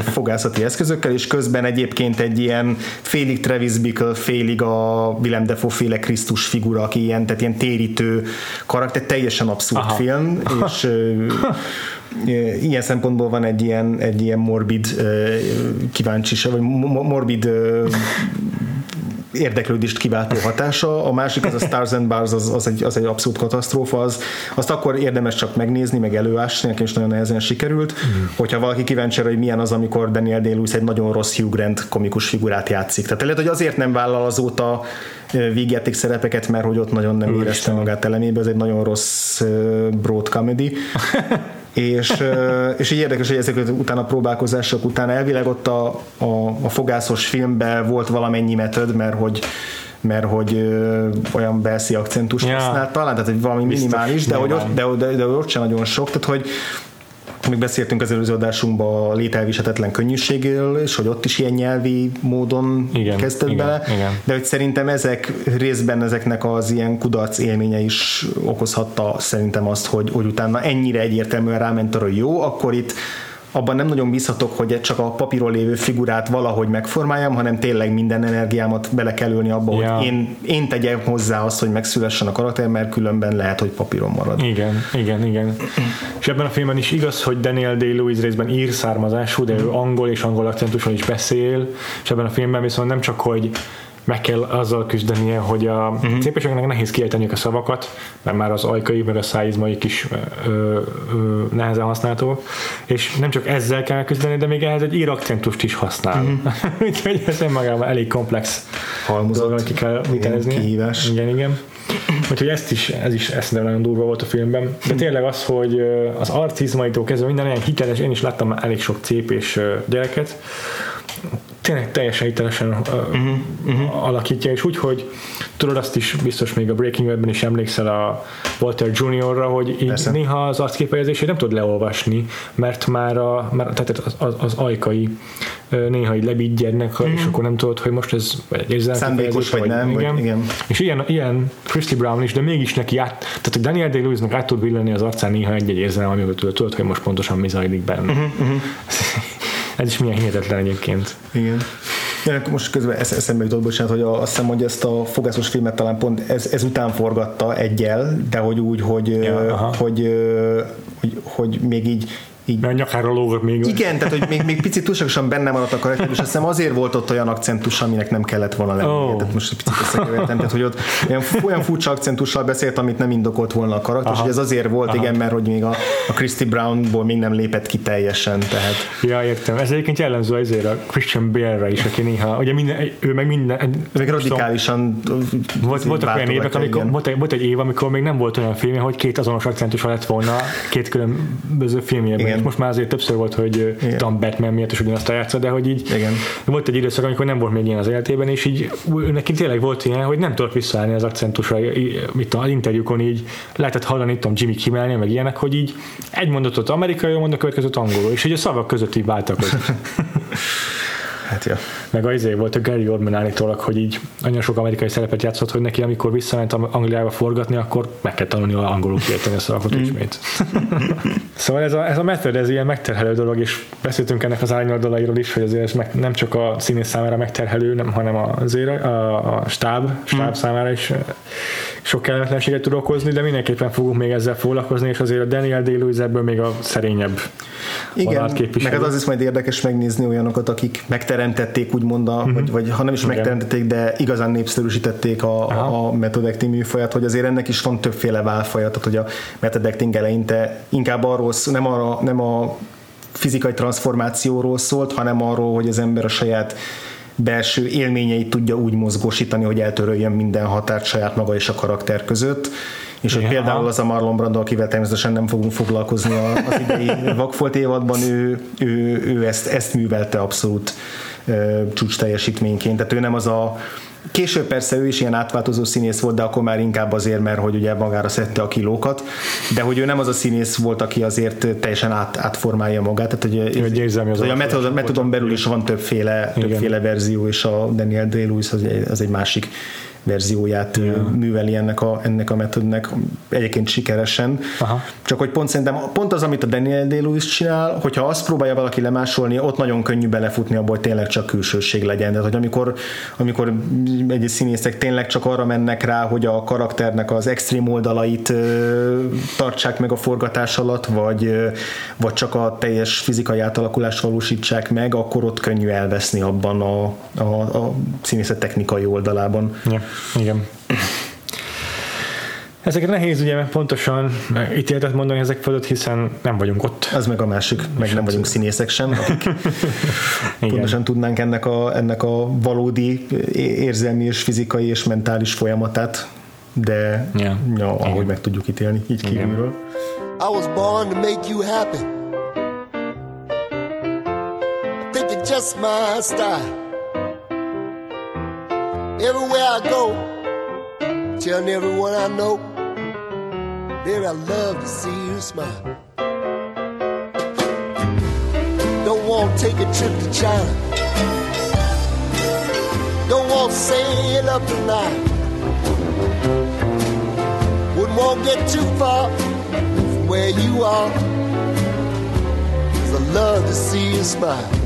fogászati eszközökkel, és közben egyébként egy ilyen félig Travis Bickle, félig a Willem Dafoe féle Krisztus figura, aki ilyen, tehát ilyen térítő karakter, teljesen abszurd Aha. film, és ilyen szempontból van egy ilyen, egy ilyen morbid kíváncsiság, vagy morbid érdeklődést kiváltó hatása, a másik az a Stars and Bars, az, az, egy, az egy abszolút katasztrófa, az, azt akkor érdemes csak megnézni, meg előásni, nekem is nagyon nehezen sikerült, mm. hogyha valaki kíváncsi hogy milyen az, amikor Daniel day egy nagyon rossz Hugh Grant komikus figurát játszik. Tehát lehet, hogy azért nem vállal azóta vígjáték szerepeket, mert hogy ott nagyon nem érezte magát elemébe, ez egy nagyon rossz broad comedy. és, és így érdekes, hogy ezek után a próbálkozások után elvileg ott a, a, a fogászos filmben volt valamennyi metod, mert hogy mert hogy ö, olyan belszi akcentust ja. használt talán, tehát hogy valami Biztos, minimális, de hogy, ott, de, de, de ott sem nagyon sok, tehát hogy még beszéltünk az előző adásunkban a lételvisetetlen könnyűségéről, és hogy ott is ilyen nyelvi módon igen, kezdett igen, bele, igen. de hogy szerintem ezek részben ezeknek az ilyen kudarc élménye is okozhatta szerintem azt, hogy, hogy utána ennyire egyértelműen ráment arra, hogy jó, akkor itt abban nem nagyon bízhatok, hogy csak a papíron lévő figurát valahogy megformáljam, hanem tényleg minden energiámat bele kell ülni abba, ja. hogy én, én tegyem hozzá azt, hogy megszülessen a karakter, mert különben lehet, hogy papíron marad. Igen, igen, igen. és ebben a filmben is igaz, hogy Daniel Day-Lewis részben ír származású, de ő angol és angol akcentuson is beszél, és ebben a filmben viszont nem csak, hogy meg kell azzal küzdenie, hogy a uh-huh. Mhm. cépeseknek nehéz kiejteni a szavakat, mert már az ajkai, meg a szájizmaik is ö, ö, nehezen használható, és nem csak ezzel kell küzdeni, de még ehhez egy ír akcentust is használ. Uh-huh. Úgyhogy ez önmagában elég komplex halmozat, ki kell vitezni. Kihívás. Igen, igen. Úgyhogy ezt is, ez is eszembe nagyon durva volt a filmben. De tényleg az, hogy az arcizmaitól kezdve minden olyan hiteles, én is láttam elég sok cép és gyereket, tényleg teljesen hitelesen uh-huh, uh-huh. alakítja, és úgy, hogy tudod azt is biztos még a Breaking Bad-ben is emlékszel a Walter Juniorra, hogy így Persze. néha az arcképejezését nem tud leolvasni, mert már a, már, tehát az, az, az ajkai néha így lebigyednek, uh-huh. és akkor nem tudod, hogy most ez egy Szándékos vagy, vagy nem. Igen. Vagy, igen. És ilyen, ilyen Christy Brown is, de mégis neki át, tehát hogy Daniel Day-Lewisnak át tud villani az arcán néha egy-egy érzelem, amivel tudod, hogy most pontosan mi zajlik benne. Uh-huh, uh-huh. Ez is milyen hihetetlen egyébként. Igen. Ja, most közben eszembe jutott, bocsánat, hogy a, azt hiszem, hogy ezt a fogászos filmet talán pont ez, ez után forgatta egyel, de hogy úgy, hogy, ja, hogy, hogy, hogy, hogy még így így. Mert nyakára lógott még. Igen, tehát hogy még, még picit túlságosan benne maradt a karakter, és azt hiszem azért volt ott olyan akcentus, aminek nem kellett volna lenni. Oh. Tehát most egy picit összekevertem, tehát hogy ott olyan, olyan furcsa akcentussal beszélt, amit nem indokolt volna a karakter, és hogy ez azért volt, Aha. igen, mert hogy még a, a Christy Brownból még nem lépett ki teljesen. Tehát. Ja, értem. Ez egyébként jellemző azért a Christian Bale-re is, aki néha, ugye minden, ő meg minden... Meg radikálisan volt, voltak olyan évek, amikor, volt, egy, volt egy év, amikor még nem volt olyan film, hogy két azonos akcentus lett volna két különböző filmjében igen. Most már azért többször volt, hogy Igen. Tom Batman miatt is ugyanazt a játsza, de hogy így Igen. volt egy időszak, amikor nem volt még ilyen az életében, és így neki tényleg volt ilyen, hogy nem tudott visszaállni az akcentusra, mit az interjúkon így lehetett hallani, tudom, Jimmy Kimmelni, meg ilyenek, hogy így egy mondatot amerikai, mondat következőt angolul, és hogy a szavak között így váltak. Hát ja. Meg az izé volt a Gary Oldman állítólag, hogy így nagyon sok amerikai szerepet játszott, hogy neki amikor visszament Angliába forgatni, akkor meg kell tanulni a angolul kiejteni a szavakat mm. ismét. szóval ez a, ez a method, ez ilyen megterhelő dolog, és beszéltünk ennek az árnyoldalairól is, hogy azért ez meg, nem csak a színész számára megterhelő, nem, hanem azért a, a stáb, stáb mm. számára is sok kellemetlenséget tud okozni, de mindenképpen fogunk még ezzel foglalkozni, és azért a Daniel day ebből még a szerényebb Igen, meg az, az is majd érdekes megnézni olyanokat, akik megteremtették úgymond, a, uh-huh. vagy, vagy ha nem is Igen. megteremtették, de igazán népszerűsítették a, a method acting műfajat, hogy azért ennek is van többféle válfaja, tehát hogy a method acting eleinte inkább arról, nem, arra, nem a fizikai transformációról szólt, hanem arról, hogy az ember a saját belső élményeit tudja úgy mozgósítani, hogy eltöröljön minden határt saját maga és a karakter között. És hogy például az a Marlon Brando, akivel természetesen nem fogunk foglalkozni az idei Vakfolt évadban, ő, ő, ő ezt, ezt művelte abszolút csúcs teljesítményként. Tehát ő nem az a Később persze ő is ilyen átváltozó színész volt, de akkor már inkább azért, mert hogy ugye magára szedte a kilókat, de hogy ő nem az a színész volt, aki azért teljesen át, átformálja magát. Tehát, hogy, hogy, érzelmi az hogy a metod, metodon belül is van többféle, többféle verzió, és a Daniel Day-Lewis az, az egy másik verzióját yeah. műveli ennek a, ennek a metodnek egyébként sikeresen. Aha. Csak hogy pont szerintem pont az, amit a Daniel Day-Lewis csinál, hogyha azt próbálja valaki lemásolni, ott nagyon könnyű belefutni abból, hogy tényleg csak külsőség legyen. Tehát, hogy amikor, amikor egy színészek tényleg csak arra mennek rá, hogy a karakternek az extrém oldalait tartsák meg a forgatás alatt, vagy, vagy csak a teljes fizikai átalakulást valósítsák meg, akkor ott könnyű elveszni abban a, a, a színészet technikai oldalában. Ja, igen. Ezeket nehéz ugye pontosan ítéletet mondani ezek fölött, hiszen nem vagyunk ott. Az meg a másik, meg nem vagyunk színészek sem, akik pontosan tudnánk ennek a, ennek a valódi érzelmi és fizikai és mentális folyamatát, de yeah. ja, ahogy meg tudjuk ítélni, így kívülről. I was born to make you happy. I think it's just my style. Everywhere I go, telling everyone I know, baby, I love to see you smile. Don't want to take a trip to China. Don't want to sail up the tonight. Wouldn't want to get too far from where you are. Cause I love to see you smile.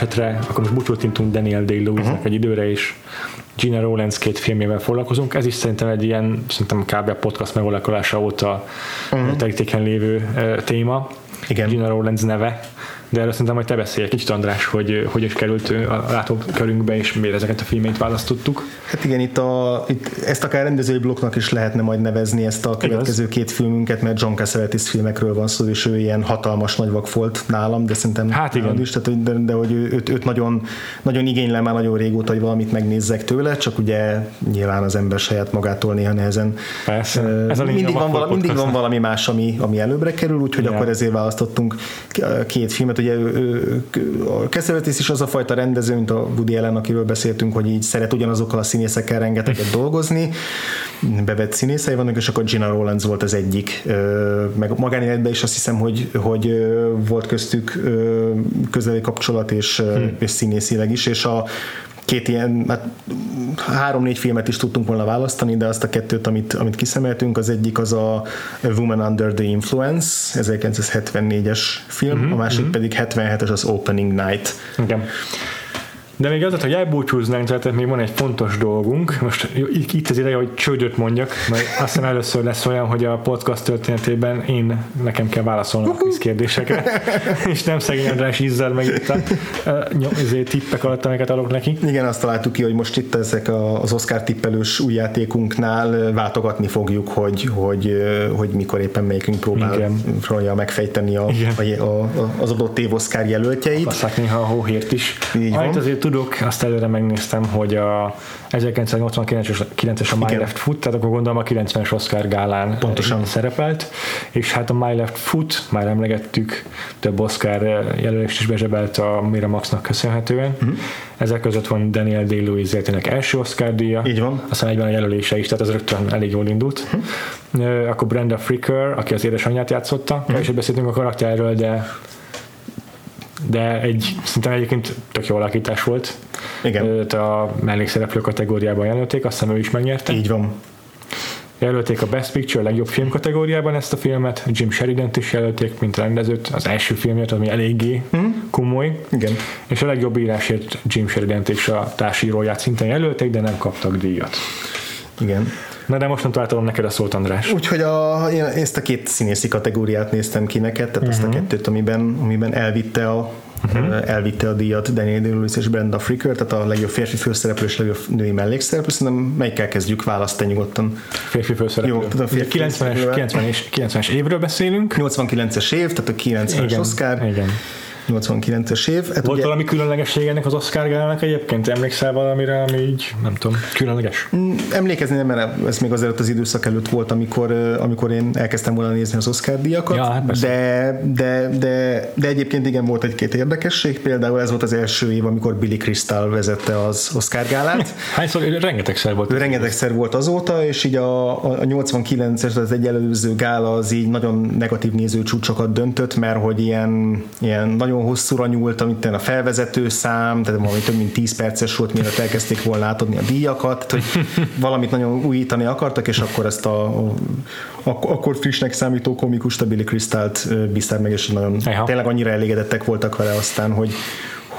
Esetre akkor most búcsút Daniel Day-Lewisnek uh-huh. egy időre is, Gina Rowlands két filmjével foglalkozunk. Ez is szerintem egy ilyen, szerintem kb. a podcast megalakulása óta uh-huh. terítéken lévő uh, téma. Igen. Gina Rowlands neve de erről szerintem majd te beszélj egy kicsit András, hogy hogy is került a látókörünkbe, és miért ezeket a filmét választottuk. Hát igen, itt, a, itt ezt akár rendezői blokknak is lehetne majd nevezni ezt a következő Igaz. két filmünket, mert John Cassavetes filmekről van szó, és ő ilyen hatalmas nagyvak volt nálam, de szerintem hát igen. is, tehát, de, de hogy őt, őt nagyon, nagyon igénylem már nagyon régóta, hogy valamit megnézzek tőle, csak ugye nyilván az ember saját magától néha nehezen. Persze. Ez a mindig, van valami, mindig van valami más, ami, ami előbbre kerül, úgyhogy ja. akkor ezért választottunk két filmet, ugye a Kessevetis is az a fajta rendező, mint a Woody Allen, akiről beszéltünk, hogy így szeret ugyanazokkal a színészekkel rengeteget dolgozni, bevett színészei vannak, és akkor Gina Rowlands volt az egyik, meg magánéletben is azt hiszem, hogy, hogy volt köztük közeli kapcsolat, és, hmm. és színészileg is, és a két ilyen, hát három-négy filmet is tudtunk volna választani, de azt a kettőt, amit, amit kiszemeltünk, az egyik az a Woman Under the Influence, 1974-es film, mm-hmm, a másik mm-hmm. pedig 77-es az Opening Night. Igen. De még az, hogy elbúcsúznánk, tehát még van egy fontos dolgunk. Most itt az ideje, hogy csődöt mondjak, mert azt hiszem először lesz olyan, hogy a podcast történetében én nekem kell válaszolnom a kis kérdésekre, és nem szegény András izzad meg itt a uh, tippek alatt, amiket adok neki. Igen, azt találtuk ki, hogy most itt ezek az Oscar tippelős új játékunknál váltogatni fogjuk, hogy, hogy, hogy mikor éppen melyikünk próbál, próbálja megfejteni a, a, a, az adott év Oscar jelöltjeit. Passzák néha a hóhért is. Így van. azért tudok, azt előre megnéztem, hogy a 1989-es a My Igen. Left Foot, tehát akkor gondolom a 90-es Oscar gálán Pontosan. szerepelt, és hát a My Left Foot, már emlegettük, több Oscar jelölést is bezsebelt a Miramaxnak köszönhetően. Uh-huh. Ezek között van Daniel Day-Lewis életének első Oscar díja. Így van. Aztán egyben a jelölése is, tehát ez rögtön elég jól indult. Uh-huh. Akkor Brenda Fricker, aki az édesanyját játszotta, uh-huh. és beszéltünk a karakterről, de de egy szinte egyébként tök jó alakítás volt. Igen. Őt a mellékszereplő kategóriában jelölték, azt hiszem ő is megnyerte. Így van. Jelölték a Best Picture legjobb film kategóriában ezt a filmet, Jim sheridan is jelölték, mint rendezőt, az első filmjét, ami eléggé mm. komoly. Igen. És a legjobb írásért Jim sheridan és a társíróját szintén jelölték, de nem kaptak díjat. Igen. Na de most átadom neked a szót, András. Úgyhogy a, én ezt a két színészi kategóriát néztem ki neked, tehát uh-huh. ezt a mhm. kettőt, amiben, amiben elvitte a uh-huh. elvitte a díjat Daniel Day-Lewis és Brenda Fricker, tehát a legjobb férfi főszereplő és legjobb női mellékszereplő, szerintem melyikkel kezdjük választani nyugodtan. Férfi főszereplő. Jó, tehát a férfi 90-es, 90-es, 90-es évről beszélünk. 89-es év, tehát a 90-es igen, Oscar. Igen. 89-es év. Hát Volt ugye, valami különlegesség ennek az Oscar gálának egyébként? Emlékszel valamire, ami így, nem tudom, különleges? Mm, emlékezni nem, mert ez még azért az időszak előtt volt, amikor, amikor én elkezdtem volna nézni az Oscar díjakat, ja, hát de, de, de, de egyébként igen volt egy-két érdekesség, például ez volt az első év, amikor Billy Crystal vezette az Oscar gálát. Hányszor? Rengetegszer volt. Rengetegszer volt azóta, és így a, a 89-es, az egy előző gála az így nagyon negatív nézőcsúcsokat döntött, mert hogy ilyen, ilyen nagyon hosszúra nyúlt, amit a felvezető szám, tehát valami több mint 10 perces volt, mielőtt elkezdték volna átadni a díjakat, hogy valamit nagyon újítani akartak, és akkor ezt a, a akkor frissnek számító komikus Billy Crystal-t bízták meg, és nagyon Eha. tényleg annyira elégedettek voltak vele aztán, hogy,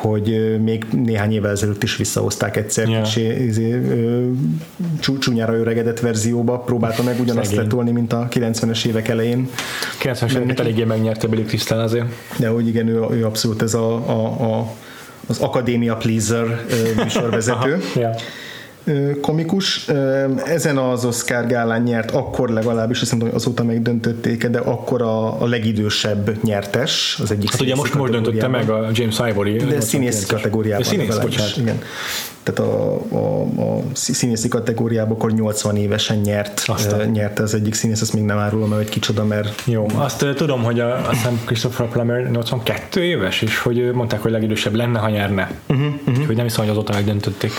hogy még néhány évvel ezelőtt is visszahozták egyszer yeah. kicsi izé, csúnyára öregedett verzióba, próbálta meg ugyanazt letolni, mint a 90-es évek elején. 90-es évek eléggé megnyerte Billy Crystal azért. De hogy igen, ő, ő abszolút ez a, a, a az Akadémia Pleaser műsorvezető. Aha, yeah komikus. Ezen az Oscar gálán nyert akkor legalábbis, azt mondom, hogy azóta még döntötték, de akkor a, a legidősebb nyertes, az egyik Hát ugye most, most döntötte meg a James Ivory. De színész kategóriában. Színész, bocsánat. Igen. Tehát a, a, a színészi kategóriában akkor 80 évesen nyert, Aztán. nyerte az egyik színész, ezt még nem árulom el, hogy kicsoda, mert... Jó, azt tudom, hogy a, azt hiszem Christopher Plummer 82 éves, és hogy mondták, hogy legidősebb lenne, ha nyerne. Uh-huh, uh-huh. Hogy nem hiszem, hogy azóta megdöntötték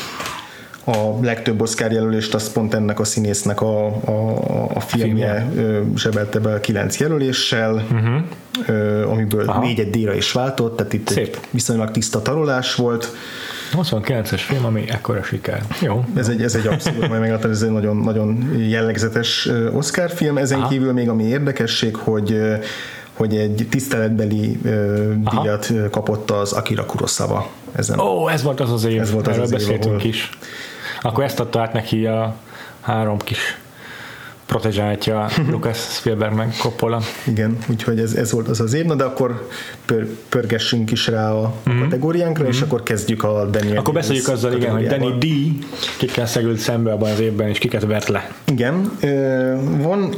a legtöbb Oscar jelölést az pont ennek a színésznek a, a, a filmje zsebelte be kilenc jelöléssel, uh-huh. amiből Aha. négyet díjra is váltott, tehát itt Szép. egy viszonylag tiszta tarolás volt. 89-es film, ami ekkora siker. Jó. Ez egy, ez egy abszolút, majd megadtam, ez egy nagyon, nagyon jellegzetes Oscar film. Ezen Aha. kívül még ami érdekesség, hogy hogy egy tiszteletbeli uh, díjat kapott az Akira Kurosawa. Ezen. Ó, ez volt az az év, ez volt az Erről az beszéltünk év, is. Akkor ezt adta át neki a három kis protezsáltja Lucas Spielberg meg Coppola. Igen, úgyhogy ez, ez volt az az év, na de akkor pör, pörgessünk is rá a mm-hmm. kategóriánkra, mm-hmm. és akkor kezdjük a Daniel Akkor beszéljük azzal, igen, hogy Danny D kikkel szegült szembe abban az évben, és kiket vert le. Igen, van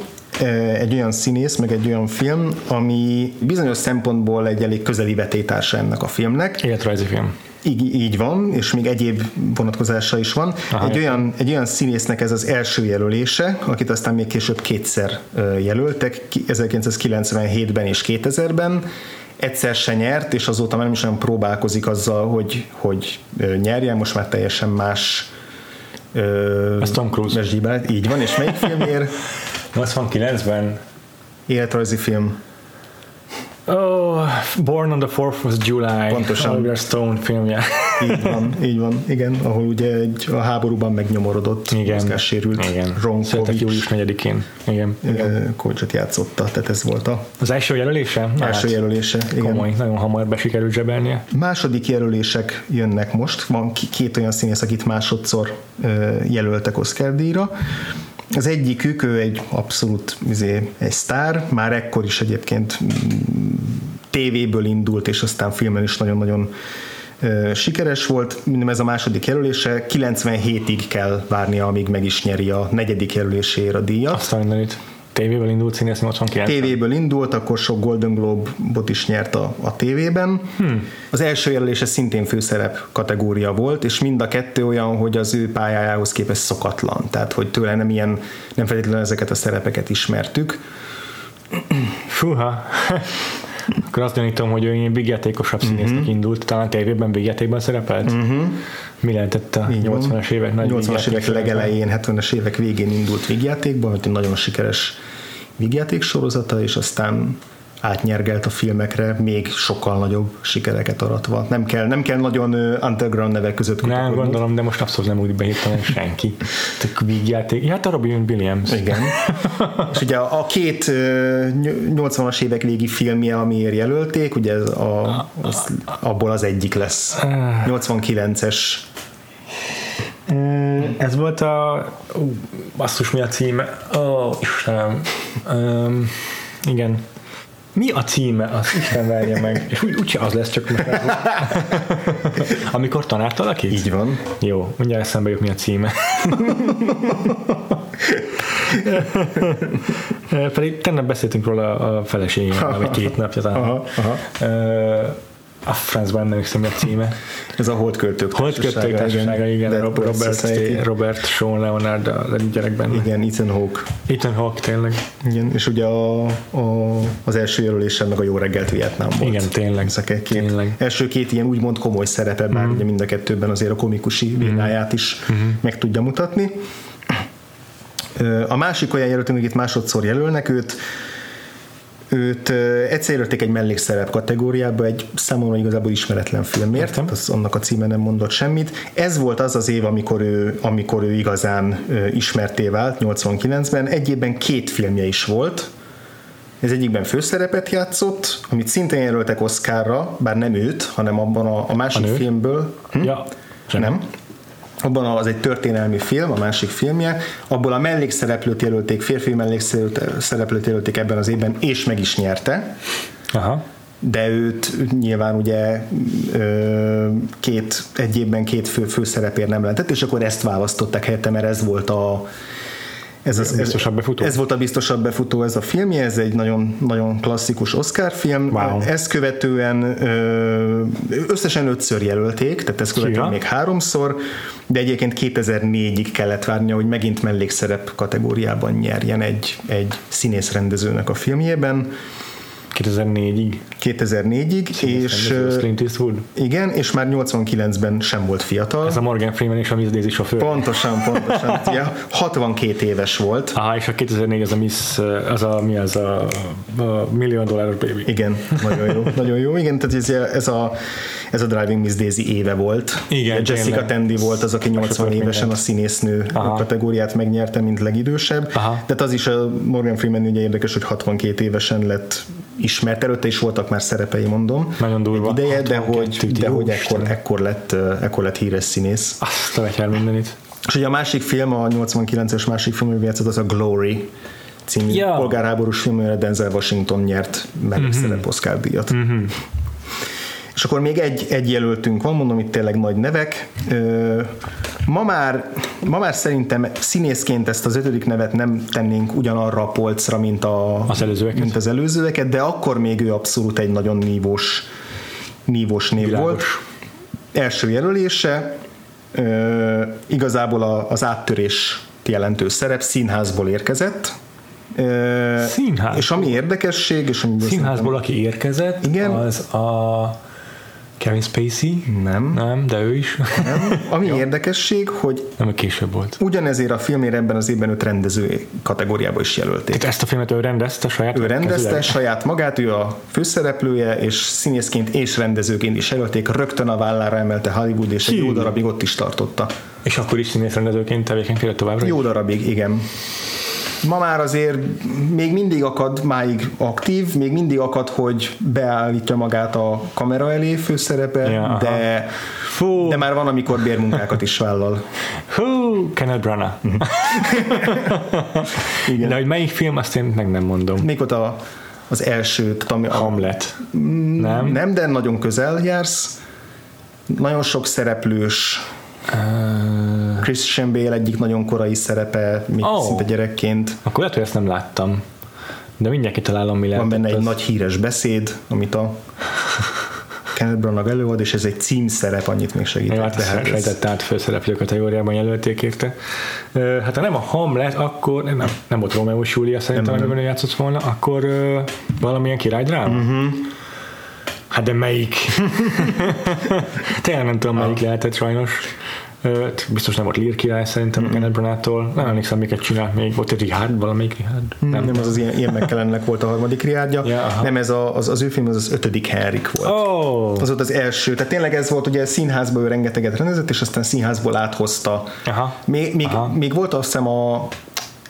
egy olyan színész, meg egy olyan film, ami bizonyos szempontból egy elég közeli vetétársa ennek a filmnek. Életrajzi film. Így, így van, és még egyéb vonatkozása is van. Aha, egy, olyan, egy olyan színésznek ez az első jelölése, akit aztán még később kétszer jelöltek, 1997-ben és 2000-ben. Egyszer se nyert, és azóta már nem is olyan próbálkozik azzal, hogy, hogy nyerjen, most már teljesen más Ez Tom Cruise. Így van, és melyik filmért? 89-ben életrajzi film. Oh, Born on the 4th of July. Pontosan. Oliver Stone filmje. Így van, így van. Igen, ahol ugye egy a háborúban megnyomorodott, igen, sérült igen. Ron Kovics. július 4-én. Igen. igen. Kovicsot játszotta, tehát ez volt a... Az első jelölése? Első hát, jelölése, igen. Komoly, nagyon hamar besikerült zsebelnie. Második jelölések jönnek most. Van két olyan színész, akit másodszor jelöltek Oscar díjra. Az egyikük, ő egy abszolút izé, egy sztár, már ekkor is egyébként mm, tévéből indult, és aztán filmen is nagyon-nagyon sikeres volt, minden ez a második jelölése, 97-ig kell várnia, amíg meg is nyeri a negyedik jelöléséért a díjat. Aztán mindenit. Tévéből indult színész 89 Tévéből indult, akkor sok Golden Globe-ot is nyert a, a tévében. Hmm. Az első jelölése szintén főszerep kategória volt, és mind a kettő olyan, hogy az ő pályájához képest szokatlan. Tehát, hogy tőle nem ilyen, nem feltétlenül ezeket a szerepeket ismertük. Fúha. Akkor azt gyanítom, hogy ő ilyen vígjátékosabb uh-huh. színésznek indult, talán tévében vígjátékban szerepelt? Uh-huh. Mi lehetett a 80-as évek nagy 80-as évek legelején, 70-es évek végén indult vígjátékban, hogy nagyon sikeres vígjáték sorozata, és aztán átnyergelt a filmekre, még sokkal nagyobb sikereket aratva. Nem kell, nem kell nagyon underground nevek között kutakodni. Nem, gondolom, de most abszolút nem úgy behívtam senki. Vígjáték. Ja, hát a Robin Williams. Igen. És ugye a két 80-as évek végi filmje, amiért jelölték, ugye ez a, az, abból az egyik lesz. 89-es ez volt a... Uh, basszus, mi a címe? Ó, oh, Istenem. Um, igen. Mi a címe? Az Isten verje meg. És úgy, úgyse az lesz, csak most Amikor tanárt alakít? Így van. Jó, mindjárt eszembe jut, mi a címe. Pedig tenne beszéltünk róla a feleségemmel, vagy két napja talán. Aha, aha. A francban nem hiszem a címe. Ez a Holdköltők Holdköltők társasága, igen. Dead Robert, Robert, Society. Robert Sean Leonard a gyerekben. Igen, Ethan Hawke. Ethan Hawke tényleg. Igen, és ugye a, a, az első jelölésen meg a Jó reggelt Vietnám volt. Igen, tényleg. Ezek két, Tényleg. első két ilyen úgymond komoly szerepe, bár ugye mind a kettőben azért a komikusi vénáját is meg tudja mutatni. A másik olyan jelöltünk, itt másodszor jelölnek őt, őt egyszer jelölték egy mellékszerep kategóriába, egy számomra igazából ismeretlen filmért, Értem. az, annak a címe nem mondott semmit. Ez volt az az év, amikor ő, amikor ő igazán ismerté vált, 89-ben. Egy évben két filmje is volt, ez egyikben főszerepet játszott, amit szintén jelöltek Oscarra, bár nem őt, hanem abban a, a másik A nő? filmből. Hm? Ja. Nem. Abban az egy történelmi film, a másik filmje, abból a mellékszereplőt jelölték, férfi mellékszereplőt jelölték ebben az évben, és meg is nyerte, Aha. de őt nyilván ugye két, egy évben két fő, főszerepért nem lehetett, és akkor ezt választották helyette, mert ez volt a ez, az, Biztosabb befutó? ez volt a biztosabb befutó ez a filmje, ez egy nagyon, nagyon klasszikus Oscar film. Wow. Ezt követően összesen ötször jelölték, tehát ezt követően Ja. még háromszor, de egyébként 2004-ig kellett várnia, hogy megint mellékszerep kategóriában nyerjen egy, egy színész-rendezőnek a filmjében. 2004-ig. 2004-ig, és Clint Eastwood. igen, és már 89-ben sem volt fiatal. Ez a Morgan Freeman és a Miss Daisy sofőr. Pontosan, pontosan. ja, 62 éves volt. Aha, és a 2004 az a Miss, az a, mi az a, a Million Dollar Baby. Igen, nagyon jó, nagyon jó. Igen, tehát ez, ez, a, ez a Driving Miss Daisy éve volt. Igen, Jessica. Tandy volt az, aki 80 Sofőr évesen a színésznő Aha. kategóriát megnyerte, mint legidősebb. Aha. Tehát az is a Morgan Freeman ugye érdekes, hogy 62 évesen lett ismert, előtte is voltak már szerepei, mondom. Nagyon durva. Egy ideje, de 62, hogy, de hogy ekkor, ekkor, lett, ekkor lett híres színész. Azt a mindenit. És ugye a másik film, a 89-es másik film, játszott, az a Glory című Ja. polgárháborús film, Denzel Washington nyert mellékszerep Mhm. mm-hmm. Oscar díjat. Mm-hmm. És akkor még egy, egy jelöltünk van, mondom itt tényleg nagy nevek. Ma már, ma már szerintem színészként ezt az ötödik nevet nem tennénk ugyanarra a polcra, mint, a, Az előzőeket? mint az előzőeket, de akkor még ő abszolút egy nagyon nívós, nívós név Világos. volt első jelölése, igazából a, az áttörés jelentő szerep színházból érkezett. Színház? És ami érdekesség, és ami Színházból, aki érkezett, Igen. az a Kevin Spacey. Nem. Nem, de ő is. nem, ami érdekesség, hogy Nem, hogy később volt. ugyanezért a filmért ebben az évben őt rendező kategóriába is jelölték. Tehát ezt a filmet ő rendezte saját Ő rendezte kezileg? saját magát, ő a főszereplője, és színészként és rendezőként is jelölték, rögtön a vállára emelte Hollywood, és egy Hű. jó darabig ott is tartotta. És akkor is színészrendezőként tevékenykedett továbbra? Jó darabig, igen. Ma már azért még mindig akad máig aktív, még mindig akad, hogy beállítja magát a kamera elé főszerepe, Ja, aha. de, Fú, de már van, amikor bérmunkákat is vállal. Hú, Kenneth Branagh. Igen. De hogy melyik film, azt én meg nem mondom. Még ott a, az első, ami, a, Hamlet. Nem? nem, de nagyon közel jársz. Nagyon sok szereplős, Uh, Christian Bale egyik nagyon korai szerepe, még oh. szinte gyerekként. akkor lehet, hogy ezt nem láttam. De mindjárt kitalálom, mi Van lehet. benne egy az. nagy híres beszéd, amit a Kenneth Branagh előad, és ez egy címszerep, annyit még segít. Hát ezt sejtett át főszereplő kategóriában jelölték érte. Hát ha nem a Hamlet, akkor nem, nem volt Romeo és Júlia szerintem, amiben játszott volna, akkor valamilyen királydráma? Mhm. Uh-huh. Hát de melyik? Tényleg nem tudom, melyik lehetett sajnos. Biztos nem volt Lear király szerintem uh-huh. Kenneth Branagh-tól. Nem emlékszem, miket csinált még. Volt egy Richard, valamelyik Richard? Nem, nem az az ilyen, ilyen McKellennek volt a harmadik riádja. Ja, aha. nem, ez a, az, az ő film az az ötödik Henrik volt. Oh. Az volt az első. Tehát tényleg ez volt, ugye színházba ő rengeteget rendezett, és aztán színházból áthozta. Aha. Még, még, Aha. még volt azt hiszem a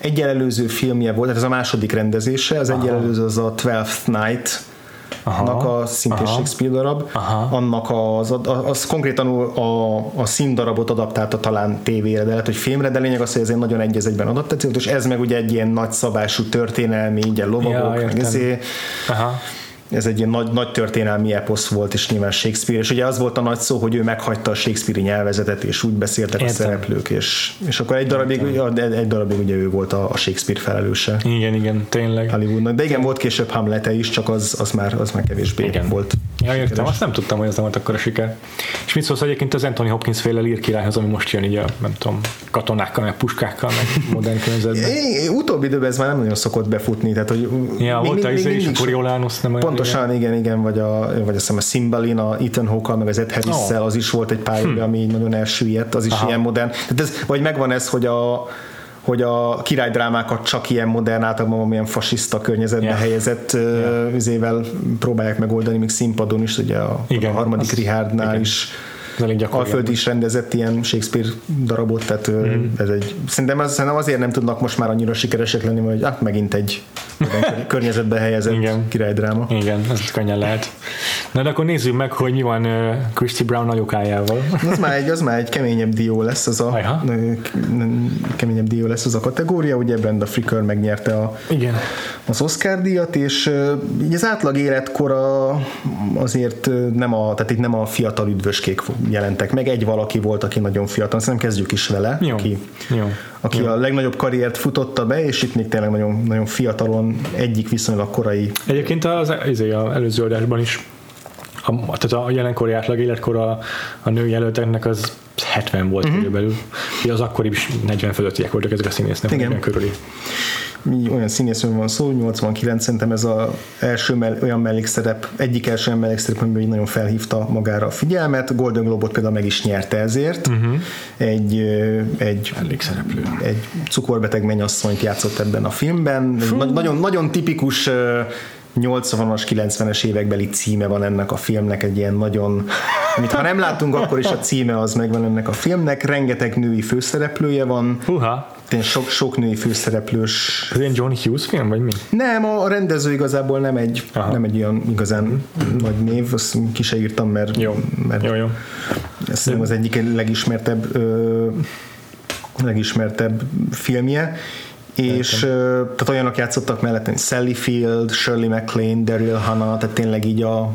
egy előző filmje volt, ez a második rendezése, az egy előző az a Twelfth Night, annak a szintén Aha. Shakespeare darab, Aha. annak az, az, konkrétan a, a színdarabot adaptálta talán tévére, de lehet, hogy filmre, de lényeg az, hogy ez egy nagyon egy egyben adaptáció, és ez meg ugye egy ilyen nagyszabású történelmi, ugye lovagok, Ja, meg értem. ezé, Aha. Ez egy ilyen nagy, nagy történelmi eposz volt, és nyilván Shakespeare, és ugye az volt a nagy szó, hogy ő meghagyta a Shakespeare nyelvezetet, és úgy beszéltek Értem. a szereplők, és, és akkor egy darabig, egy, egy darabig ugye ő volt a, a Shakespeare felelőse. Igen, igen, tényleg. Hollywoodnak. De igen, volt később Hamlete is, csak az, az, már, az már kevésbé igen. volt. Ja, értem, azt nem tudtam, hogy ez nem volt akkor a siker. És mit szólsz egyébként az Anthony Hopkins féle lír királyhoz, ami most jön így a, nem tudom, katonákkal, meg puskákkal, meg modern környezetben? Utóbbi időben ez már nem nagyon szokott befutni, tehát hogy ja, volt még, még, is, a Coriolanus, nem Pontosan, igen, igen, igen vagy, a, vagy azt hiszem a Cymbalin, a Ethan hawke meg az Ed harris oh. az is volt egy pár hm. ami nagyon elsüllyedt, az is Aha. ilyen modern. Tehát ez, vagy megvan ez, hogy a hogy a királydrámákat csak ilyen modern, általában ilyen fasiszta környezetben yeah. helyezett yeah. üzével próbálják megoldani, még színpadon is, ugye a, Igen, a harmadik igen. is Alföld is rendezett ilyen Shakespeare darabot, tehát mm. ez egy, szerintem, az, szerintem azért nem tudnak most már annyira sikeresek lenni, hogy ah, megint egy környezetbe helyezett Igen. királydráma. Igen, ez könnyen lehet. Na de akkor nézzük meg, hogy mi van uh, Christy Brown nagyokájával. az már egy, az már egy keményebb dió lesz az a Ajha. keményebb dió lesz az a kategória, ugye Brenda Fricker megnyerte a, Igen. az Oscar díjat, és így az átlag életkora azért nem a, tehát itt nem a fiatal üdvöskék jelentek meg, egy valaki volt, aki nagyon fiatal, szerintem kezdjük is vele, Jó. aki, Jó. aki Jó. a legnagyobb karriert futotta be, és itt még tényleg nagyon, nagyon fiatalon egyik viszonylag korai. Egyébként az, az, az előző adásban is a, tehát a jelenkori átlag életkora a nő jelölteknek az 70 volt uh-huh. körülbelül. Az akkori is 40 fölöttiek voltak ezek a színésznek, Igen. körüli olyan színészről van szó, 89 szerintem ez az első mell- olyan mellékszerep, egyik első olyan mellékszerep, ami nagyon felhívta magára a figyelmet. Golden Globot például meg is nyerte ezért. Uh-huh. Egy, egy, mellékszereplő. egy cukorbeteg mennyasszonyt játszott ebben a filmben. Nagyon, nagyon tipikus 80-as, 90-es évekbeli címe van ennek a filmnek, egy ilyen nagyon, amit ha nem látunk, akkor is a címe az megvan ennek a filmnek, rengeteg női főszereplője van. Húha. Sok, sok női főszereplős. Ez ilyen John Hughes film, vagy mi? Nem, a rendező igazából nem egy, Aha. nem egy olyan igazán nagy név, azt ki se írtam, mert, jó. mert jó, jó. ez az egyik legismertebb ö, legismertebb filmje, és uh, tehát olyanok játszottak mellett, mint Sally Field, Shirley MacLaine, Daryl Hannah, tehát tényleg így a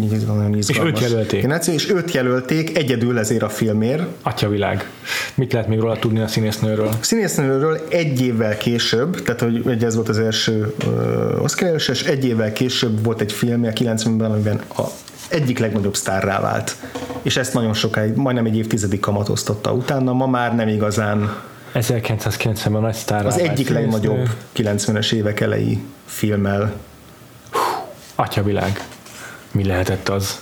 így nagyon És őt jelölték. Generáció, és őt jelölték egyedül ezért a filmért. Atya világ. Mit lehet még róla tudni a színésznőről? A színésznőről egy évvel később, tehát hogy ez volt az első uh, Oscar és egy évvel később volt egy film, a 90-ben, amiben a egyik legnagyobb sztárrá vált. És ezt nagyon sokáig, majdnem egy évtizedig kamatoztatta utána, ma már nem igazán 1990-ben nagy sztár. Az egyik legnagyobb 90-es évek elejé filmmel. Atyavilág. Mi lehetett az?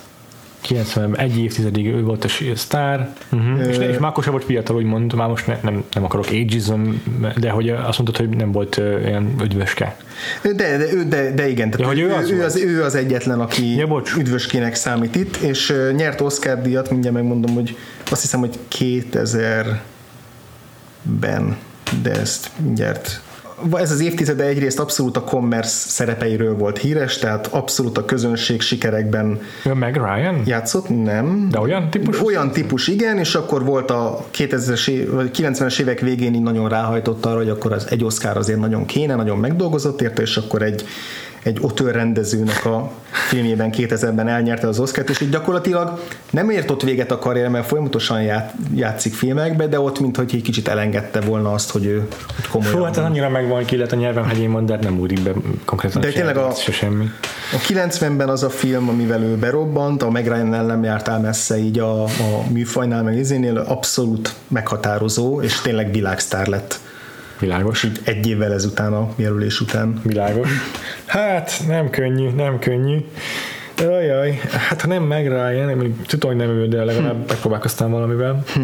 90 egy évtizedig ő volt a sztár, uh-huh. és, és már akkor sem volt fiatal, úgymond, már most ne, nem, nem akarok ageism, de hogy azt mondtad, hogy nem volt uh, ilyen üdvöske. De, de, de, de igen, tehát ja, ő, ő, az ő, az, ő az egyetlen, aki ja, üdvöskének számít itt, és nyert Oscar díjat, mindjárt megmondom, hogy azt hiszem, hogy 2000 ben, de ezt mindjárt ez az évtizede egyrészt abszolút a commerce szerepeiről volt híres, tehát abszolút a közönség sikerekben Ön meg Ryan? játszott, nem. De olyan típus? Olyan típus, igen, és akkor volt a 2000-es év, 90-es évek végén így nagyon ráhajtott arra, hogy akkor az egy Oscar azért nagyon kéne, nagyon megdolgozott érte, és akkor egy egy otör rendezőnek a filmjében 2000-ben elnyerte az Oscar-t, és így gyakorlatilag nem ért ott véget a karrier, mert folyamatosan ját, játszik filmekbe, de ott mintha egy kicsit elengedte volna azt, hogy ő hogy komolyan. Fú, hát annyira megvan ki lett a nyelvem hegyén de nem úrik be konkrétan. De tényleg a, se semmi. a 90-ben az a film, amivel ő berobbant, a Meg Ryan nem jártál messze így a, a műfajnál, meg izénél, abszolút meghatározó, és tényleg világsztár lett Világos. Egy évvel ezután a jelölés után. Világos. Hát nem könnyű, nem könnyű. Ajaj, hát ha nem meg Ryan, nem, tudom, hogy nem ő, de legalább hm. megpróbálkoztam valamivel. Hm.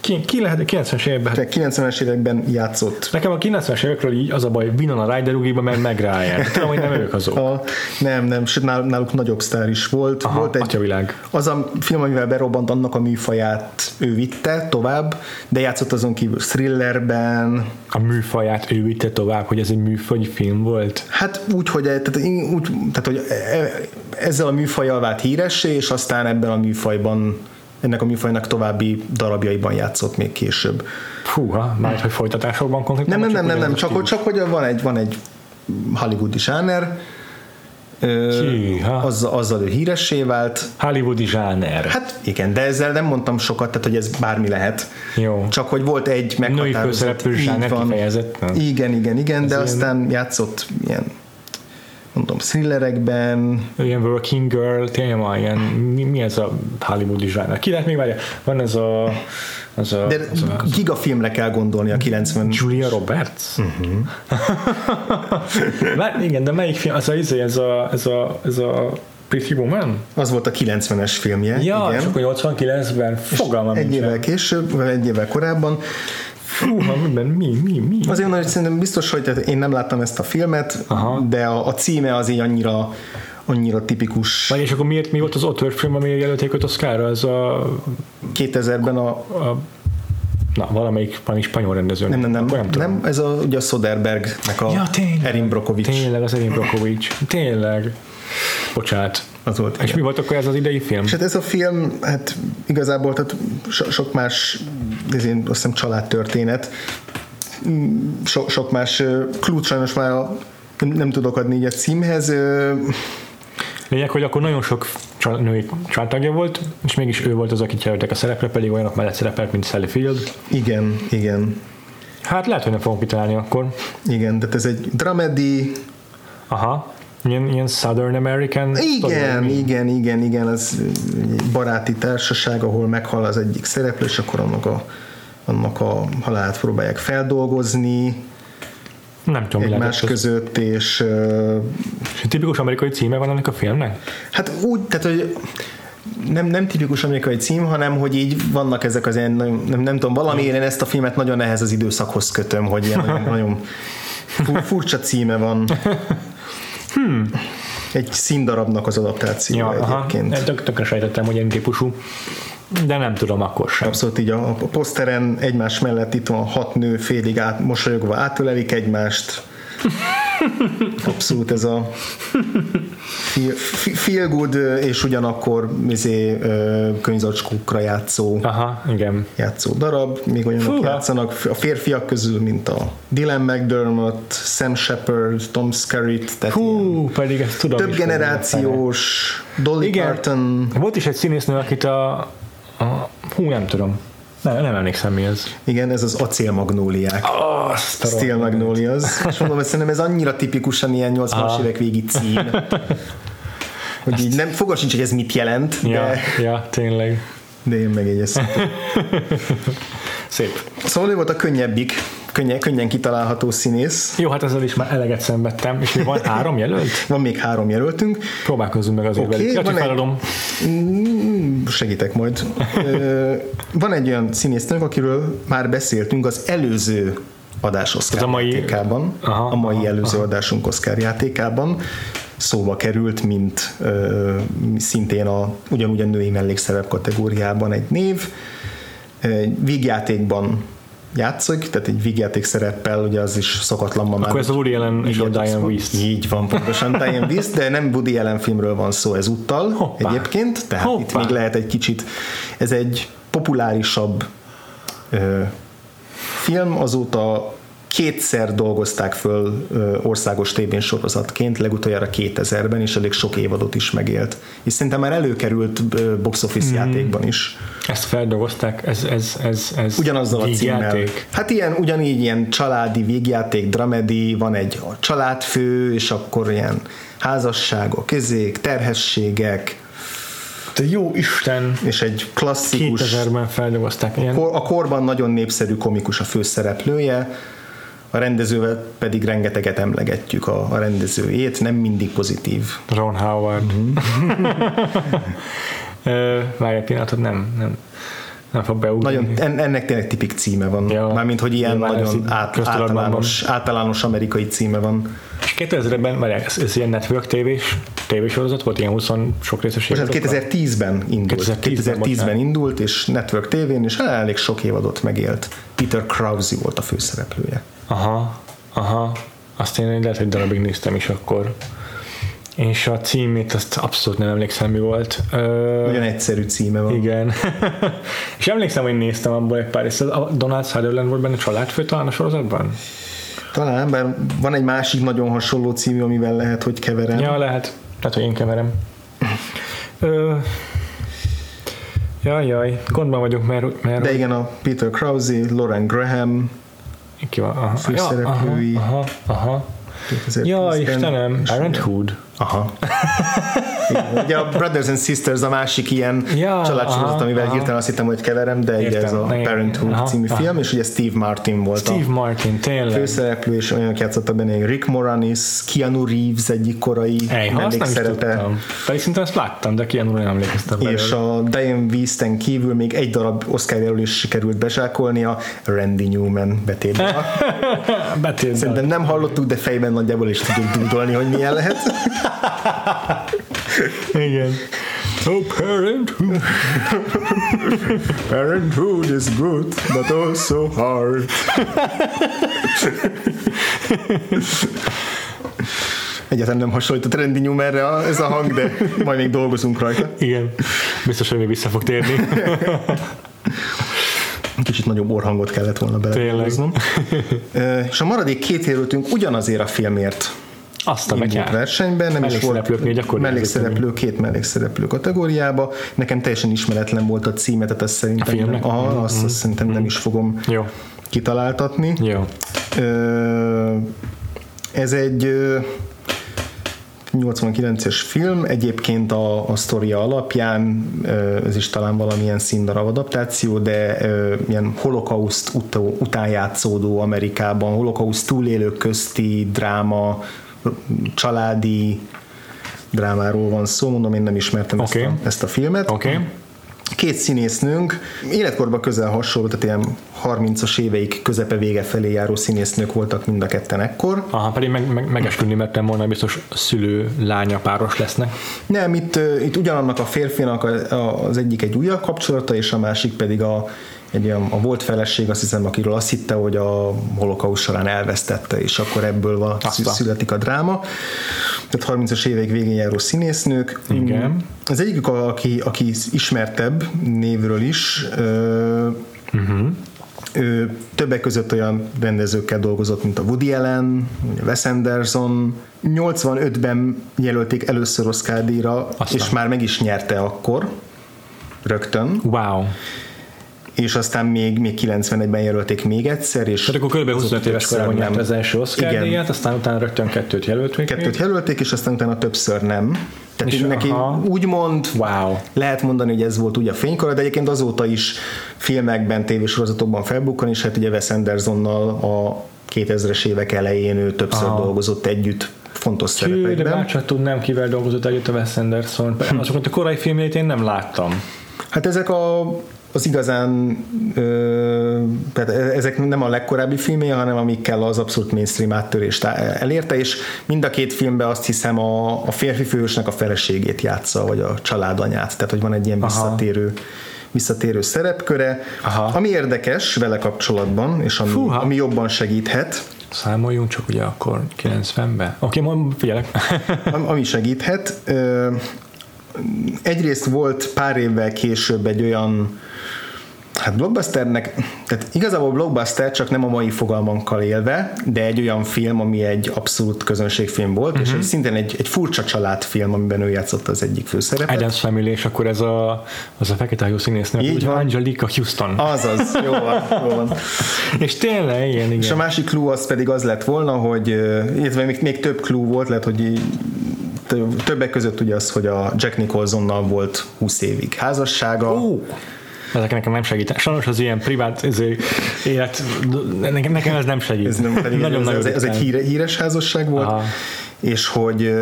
Ki, ki lehet 90-es években? Hát, 90-es években játszott. Nekem a 90-es évekről így az a baj, Winona Ryder ugiba, mert meg Ryan. Tudom, hogy nem ők azok. A, nem, nem, sőt náluk nagyobb sztár is volt. Aha, volt egy, atyavilág. Az a film, amivel berobbant, annak a műfaját ő vitte tovább, de játszott azon kívül thrillerben. A műfaját ő vitte tovább, hogy ez egy műfaj film volt? Hát úgy, hogy, tehát, úgy, tehát, hogy e- ezzel a műfajjal vált híressé, és aztán ebben a műfajban ennek a műfajnak további darabjaiban játszott még később. Fúha, már hogy folytatásokban konkrétan? Nem, nem, nem, nem, nem csak, csak hogy van egy, van egy hollywoodi zsáner, Hűha. azzal, azzal ő híressé vált. Hollywoodi zsáner. Hát igen, de ezzel nem mondtam sokat, tehát hogy ez bármi lehet. Jó. Csak hogy volt egy meghatározott... főszereplő így zsáner kifejezetten. Igen, igen, igen, de ilyen- aztán játszott ilyen mondom, thrillerekben, ilyen working girl, van ilyen, mi, mi ez a hollywoodi zsáner? Ki lehet még várja? Van ez a, az a, de az a gigafilmre kell gondolni a 90 Julia Roberts? Uh-huh. igen, de melyik film? Az a, izé, ez a, ez a, ez a Pretty Woman? Az volt a 90-es filmje. Ja, igen. és akkor 89-ben fogalmam egy évvel később, vagy egy évvel korábban. Fú, ha miben, mi, mi, mi? Azért mondom, hogy szerintem biztos, hogy tehát én nem láttam ezt a filmet, Aha. de a, a címe az így annyira, annyira tipikus. Vagy és akkor miért mi volt az Otter film, amire jelölték őt Oscarra? Ez a, 2000-ben a a na, valamelyik valami spanyol rendező. nem, nem, nem, nem, tudom. nem, ez a, ugye a Soderbergnek a Ja, tényleg. Erin Brockovich. Tényleg, az Erin Brockovich. Tényleg. Bocsánat. Az volt, És igen. mi volt akkor ez az idei film? És hát ez a film, hát igazából tehát so, sok más, én azt hiszem családtörténet, Mm, so, sok más klút sajnos már a, nem, nem tudok adni így a címhez. Lényeg, hogy akkor nagyon sok csa- női családtagja volt, és mégis ő volt az, akit jelöltek a szerepre, pedig olyanok mellett szerepelt, mint Sally Field. Igen, igen, Hát lehet, hogy nem fogom kitalálni akkor. igen, tehát ez egy dramedy, Aha. Ilyen, ilyen Southern American. igen, mi? igen, igen, igen, az baráti társaság, ahol meghal az egyik szereplő, és akkor annak a, annak a halálát próbálják feldolgozni Nem tudom, egymás lehetett ez. között, és És Tipikus amerikai címe van ennek a filmnek? Hát úgy, tehát, hogy nem, nem tipikus amerikai cím, hanem hogy így vannak ezek az ilyen, nagyon- nem, nem tudom, valamiért én ezt a filmet nagyon ehhez az időszakhoz kötöm, hogy ilyen nagyon, nagyon fu- furcsa címe van. Egy színdarabnak az adaptációja Ja, aha. egyébként. Tök, tökre sejtettem, hogy ilyen típusú. De nem tudom akkor sem. Abszolút így a, a poszteren egymás mellett itt van hat nő félig át, mosolyogva átölelik egymást. Abszolút ez a feel, feel good és ugyanakkor izé, könyvzacskókra játszó Aha, igen. játszó darab, még olyanok Fúha. játszanak a férfiak közül, mint a Dylan McDermott, Sam Shepard, Tom Skerritt, tehát Hú, pedig ezt tudom több generációs, Dolly Igen. Parton, Volt is egy színésznő, akit a, a hú, nem tudom. Nem, nem emlékszem mi ez. igen, ez az acélmagnóliák. A Steel. Magnolias. És mondom, hogy szerintem ez annyira tipikusan ilyen 80-as Aha. évek végi cím, hogy így nem, fogal sincs, hogy ez mit jelent, Ja, de, ja, tényleg. de én megjegyeztem. Szép. Szóval ő volt a könnyebbik, könnyen, könnyen kitalálható színész. Jó, hát ezzel is már eleget szenvedtem. És még van három jelölt? Van még három jelöltünk. Próbálkozzunk meg azért Oké, velük. Van csak egy- feladom. Mm, Segítek majd. Van egy olyan színésznőnk, akiről már beszéltünk az előző adás Oscar a mai- játékában, Aha, a mai aha, előző adásunk Oscar játékában szóba került, mint ö, szintén a, ugyanúgy a női mellékszerep kategóriában egy név. Vígjátékban játszik, tehát egy vígjáték szereppel, ugye az is szokatlan ma már. Akkor ez a Woody Allen és a Diane Wiest. Így van, pontosan Diane Wiest, de nem Woody Allen filmről van szó ezúttal Hoppá. egyébként, tehát itt Hoppá. még lehet egy kicsit, ez egy populárisabb ö, film, azóta kétszer dolgozták föl országos tévén sorozatként, legutoljára 2000-ben, és elég sok évadot is megélt. És szerintem már előkerült box office Mhm. játékban is. Ezt feldolgozták, ez, ez, ez, ez Ugyanazzal a címmel. Hát ilyen, ugyanígy ilyen családi végjáték, dramedi, van egy a családfő, és akkor ilyen házasságok, kezék, terhességek, De jó Isten! és egy klasszikus, 2000-ben feldolgozták. Ilyen, kor, a korban nagyon népszerű komikus a főszereplője, a rendezővel pedig rengeteget emlegetjük a, a rendezőjét, nem mindig pozitív. Ron Howard. Mhm. Ö, Várj egy pillanatot, nem, nem, nem fog beugrani. Nagyon, en- ennek tényleg tipik címe van, Ja. mármint hogy ilyen nagyon át, általános, általános amerikai címe van. És 2000-ben, várj, ez, ez ilyen network tévés, tévésorozat volt, ilyen 20 sok részes Most hát évadokkal? 2010-ben indult. 2010-ben 2010-ben, bocsánat. indult, és Network TV-n, és elég sok évadot megélt. Peter Krause volt a főszereplője. Aha, aha. Azt én lehet, hogy darabig néztem is akkor. És a címét azt abszolút nem emlékszem, mi volt. Ö, Nagyon egyszerű címe van. igen. és emlékszem, hogy néztem abból egy pár részt. A Donald Sutherland volt benne családfő talán a sorozatban? Talán, bár van egy másik nagyon hasonló című, amivel lehet, hogy keverem. Ja, lehet. Tehát, hogy én keverem. Ö, jaj, jaj, gondban vagyok, mert... mert De igen, a Peter Krause, Lauren Graham, ki van? Aha, főszereplői. Ja, aha, aha, aha. 2010-ben. Ja, Istenem, Parenthood. Aha. Igen, Ugye a Brothers and Sisters a másik ilyen Ja, családsorozat, amivel aha. hirtelen azt hittem, hogy keverem, de ugye Értem, ez a Parenthood aha, című aha. film, és ugye Steve Martin volt Steve a Martin, tényleg. főszereplő, és olyanok játszottak benne, Rick Moranis, Keanu Reeves egyik korai Ej, mellékszerepe. Pedig szinte azt láttam, de Keanu nem emlékeztem belőle. és a Diane Wieston kívül még egy darab Oscar jelölés sikerült bezsákolnia, Randy Newman betétben. Betétben. Szerintem nem hallottuk, de fejben nagyjából is tudjuk dúdolni, hogy milyen lehet. Igen. Oh, Parenthood. Parenthood is good, but also hard. Egyáltalán nem hasonlít a Randy Newmanre a- ez a hang, de majd még dolgozunk rajta. Igen. Biztos, hogy még vissza fog térni. Kicsit nagyobb orhangot kellett volna. Ö, És a maradék két jelöltünk ugyanazért a filmért Azt a indult versenyben, nem is volt mellékszereplő, két mellékszereplő kategóriába. Nekem teljesen ismeretlen volt a címe, tehát ezt szerintem, A filmnek? Nem, aha, azt, azt szerintem nem is fogom Jó. kitaláltatni. Jó. Ez egy ö, 89-es film, egyébként a, a sztoria alapján, ez is talán valamilyen színdarab adaptáció, de ilyen holokauszt után játszódó Amerikában, holokauszt túlélők közti dráma, családi drámáról van szó, mondom, én nem ismertem Oké. ezt, a, ezt a filmet. Okay. Két színésznőnk, életkorban közel hasonló, tehát ilyen 30-as éveik közepe vége felé járó színésznők voltak mind a ketten ekkor. Aha, pedig meg, meg, megesküdni mertem volna, biztos szülő lánya páros lesznek. Nem, itt, itt ugyanannak a férfinak az egyik egy újabb kapcsolata, és a másik pedig a, egy olyan, a volt feleség, azt hiszem, akiről azt hitte, hogy a holokauszt során elvesztette, és akkor ebből van, születik a dráma. Tehát 30-as évek végén járó színésznők. Igen. Az egyikük, aki, aki ismertebb névről is, ö, Uh-huh. ő többek között olyan rendezőkkel dolgozott, mint a Woody Allen, vagy a Wes Anderson. 85-ben jelölték először Oscar díjra, Aztán. és már meg is nyerte akkor, rögtön, Wow. És aztán még, még 91-ben jelölték még egyszer, és Tehát akkor kb. 25 éves korában nem. nyert az első Oscar Igen. díjat, aztán utána rögtön kettőt jelölt még. Kettőt jelölték, és aztán utána többször nem. Tehát És neki aha. úgymond Wow. lehet mondani, hogy ez volt ugye a fénykora, de egyébként azóta is filmekben, tévésorozatokban felbukkan, és hát ugye Wes Andersonnal a 2000-es évek elején ő többször Aha. dolgozott együtt fontos Hű, de szerepekben. bárcsak tudnám, kivel dolgozott együtt a Wes Anderson. Azokat a korai filmjét én nem láttam. Hát ezek a, az igazán, ö, tehát ezek nem a legkorábbi filmje, hanem amikkel az abszolút mainstream áttörést elérte, és mind a két filmben azt hiszem a, a férfi főhősnek a feleségét játsza, vagy a családanyát, tehát hogy van egy ilyen Aha. visszatérő visszatérő szerepköre. Aha. Ami érdekes vele kapcsolatban, és ami, Fúha. ami jobban segíthet, Számoljunk csak ugye akkor 90-ben. Oké, okay, majd figyelek. Am- ami segíthet. Egyrészt volt pár évvel később egy olyan Hát blockbusternek, tehát igazából blockbuster csak nem a mai fogalmankkal élve, de egy olyan film, ami egy abszolút közönségfilm volt, uh-huh. és egy, szintén egy, egy furcsa családfilm, amiben ő játszott az egyik főszerepet. Adams Family, és akkor ez a, az a fekete hajú színésznő, Így van. Angelica Houston. Azaz, jó van, jó van. És tényleg, igen, igen. És a másik clue az pedig az lett volna, hogy, illetve még, még több clue volt, lehet, hogy így többek között ugye az, hogy a Jack Nicholsonnal volt 20 évig házassága. Ó, ezek nekem nem segít. Sajnos az ilyen privát ezért, élet, nekem, nekem ez nem segít. Ez nem pedig nagyon, ez, nagyon ez, ez egy híre, híres házasság volt, Aha. és hogy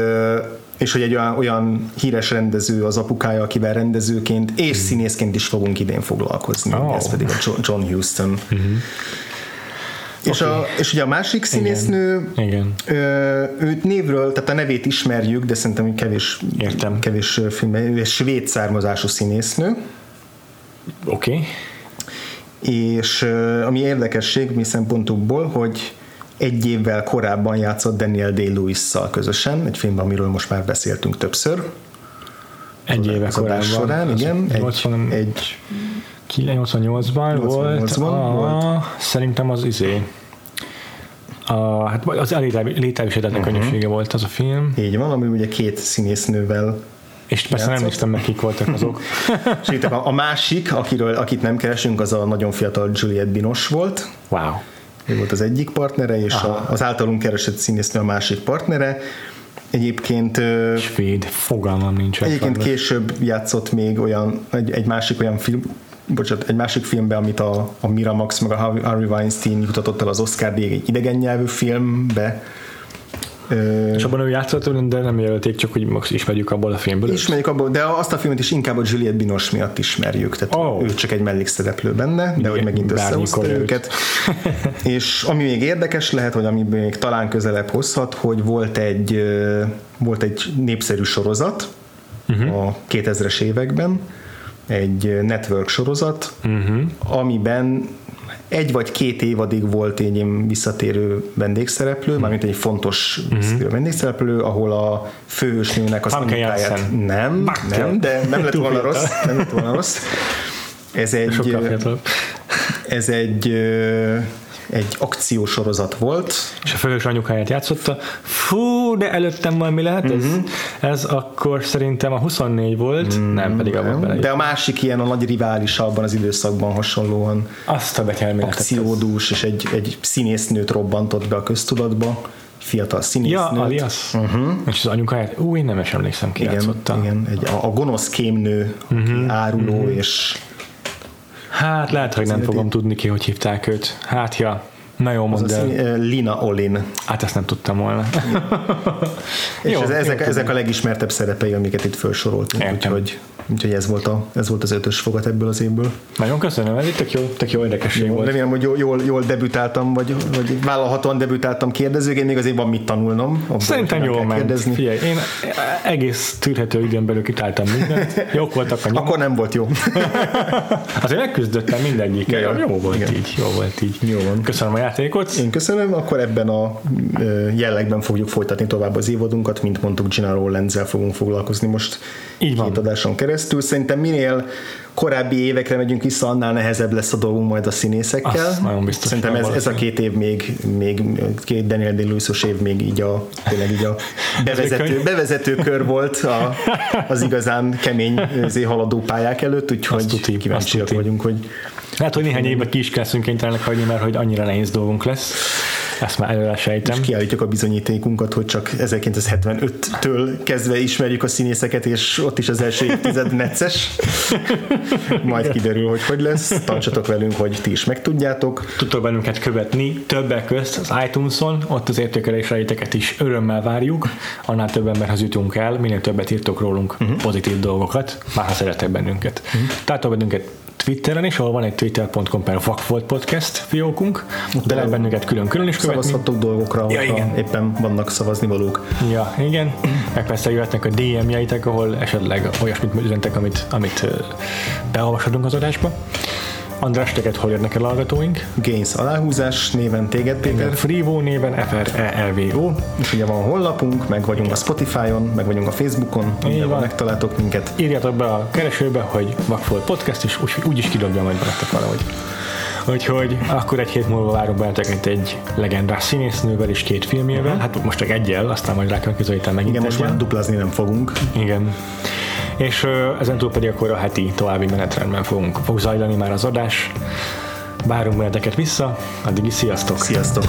és hogy egy olyan, olyan híres rendező az apukája, akivel rendezőként és színészként is fogunk idén foglalkozni, Hmm. Oh. Hmm. ez pedig a Jo- John Huston. Uh-huh. És, a, és ugye a másik színésznő, Igen. Ö, őt névről, tehát a nevét ismerjük, de szerintem kevés, Értem. kevés filmben, ő egy svéd származású színésznő, Oké. Okay. és ami érdekesség mi szempontokból, hogy egy évvel korábban játszott Daniel Day-Lewis-szal közösen, egy filmben, amiről most már beszéltünk többször. Egy éve korábban. során, igen, egy, 80, egy 88-ban volt. 88-ban Ah, Szerintem az izé. A, hát az elételviselhetetlen uh-huh. könyössége volt az a film. Így van, ami ugye két színésznővel és persze nem emlékszem meg, kik voltak azok. és a, a másik, akiről, akit nem keresünk, az a nagyon fiatal Juliette Binos volt. Wow. Ő volt az egyik partnere, és a, az általunk keresett színésznő a másik partnere. Egyébként... Svéd, fogalmam nincs. Egyébként később játszott még olyan, egy, egy másik olyan film, bocsánat, egy másik filmben, amit a, a Miramax meg a Harvey Weinstein jutatott el az Oscar díj egy idegen nyelvű filmbe, és abban ő játszott, de nem jelölték, csak hogy most ismerjük abból a filmből. Ismerjük abból, de azt a filmet is inkább a Juliette Binos miatt ismerjük, tehát oh. ő csak egy mellékszereplő benne, de hogy megint összehozta őket. és ami még érdekes lehet, hogy ami még talán közelebb hozhat, hogy volt egy, volt egy népszerű sorozat uh-huh. a 2000-es években, egy network sorozat, uh-huh. amiben egy vagy két évadig volt egy visszatérő vendégszereplő, mm. mármint egy fontos mm-hmm. vendégszereplő, ahol a főhősnőnek az munkáját nem, nem, de nem lett volna rossz, nem lett volna rossz. Ez egy, ez egy egy akciósorozat volt. És a főhős anyukáját játszotta. Fú, de előttem majd mi lehet ez? Mm-hmm. Ez akkor szerintem a 24 volt, mm, nem pedig abban bele. De a másik ilyen a nagy rivális abban az időszakban hasonlóan Azt a akciódús, és egy, egy színésznőt robbantott be a köztudatba fiatal színésznőt. Ja, alias. Uh-huh. És az anyukáját, ú, én nem is emlékszem, ki igen, játszotta. Igen, egy, a, a gonosz kémnő, uh-huh. áruló, uh-huh. és Hát lehet, hogy nem fogom tudni ki, hogy hívták őt. Hát ja, Na jó, mondd el. Szín, Lina Olin. Hát ezt nem tudtam volna. és jó, ez, ezek, ezek a legismertebb szerepei, amiket itt felsoroltunk, úgyhogy Úgyhogy ez volt, a, ez volt az ötös fogat ebből az évből. Nagyon köszönöm, ez itt tök jó, tök jó érdekesség jó, volt. Remélem, hogy jól, jól, jól debütáltam, vagy, vagy vállalhatóan debütáltam kérdezőként, még azért van mit tanulnom. Abban, Szerintem jól ment. Kérdezni. Figyelj, én egész tűrhető időn belül kitáltam mindent. Jók voltak a nyomok. Akkor nem volt jó. azért megküzdöttem mindegyikkel. Jó, jó volt Igen. így. Jó volt így. Jó van. Köszönöm a játékot. Én köszönöm. Akkor ebben a jellegben fogjuk folytatni tovább az évadunkat. Mint mondtuk, Gennaro Lenzel fogunk foglalkozni most így van. két adáson keresztül. Szerintem minél korábbi évekre megyünk vissza, annál nehezebb lesz a dolgunk majd a színészekkel. Azt nagyon biztos. Szerintem ez, ez a két év még, még két Daniel day év még így a, tényleg így a bevezető, bevezető kör volt a, az igazán kemény haladó pályák előtt, úgyhogy kíváncsiak vagyunk, hogy lehet, hogy néhány évben ki is kell kénytelenek hagyni, mert hogy annyira nehéz dolgunk lesz. Ezt már előre sejtem. És kiállítjuk a bizonyítékunkat, hogy csak 1975-től kezdve ismerjük a színészeket, és ott is az első évtized necces. Majd kiderül, hogy hogy lesz. Tartsatok velünk, hogy ti is megtudjátok. Tudtok bennünket követni többek közt az iTunes-on, ott az értékelésreiteket is örömmel várjuk. Annál több emberhez jutunk el, minél többet írtok rólunk uh-huh. pozitív dolgokat, már ha szeretek bennünket. Uh-huh. Tehát bennünket Twitteren is, ahol van egy twitter.com per Vakfolt Podcast fiókunk, de lehet bennünket külön-külön is követni. Szavazhatok dolgokra, ja, igen. éppen vannak szavazni valók. Ja, igen. Meg persze jöhetnek a DM-jeitek, ahol esetleg olyasmit üzentek, amit, amit beolvashatunk az adásba. András, téged hol érnek el hallgatóink? Gains aláhúzás néven téged, Péter. Freevo néven F-R-E-L-V-O. És ugye van a honlapunk, meg vagyunk a Spotify-on, meg vagyunk a Facebookon, mindenhol megtaláltok minket. Írjátok be a keresőbe, hogy Vakfolt Podcast, és úgy, úgy is kidobja majd veletek valahogy. Úgyhogy akkor egy hét múlva várunk benneteket egy legendás színésznővel és két filmjével. Uh-huh. Hát most csak egyel, aztán majd rá kell megint Igen, most már duplázni nem fogunk. Igen és ezen túl pedig akkor a heti további menetrendben fogunk, fog zajlani már az adás. Várunk benneteket vissza, addig is sziasztok! Sziasztok!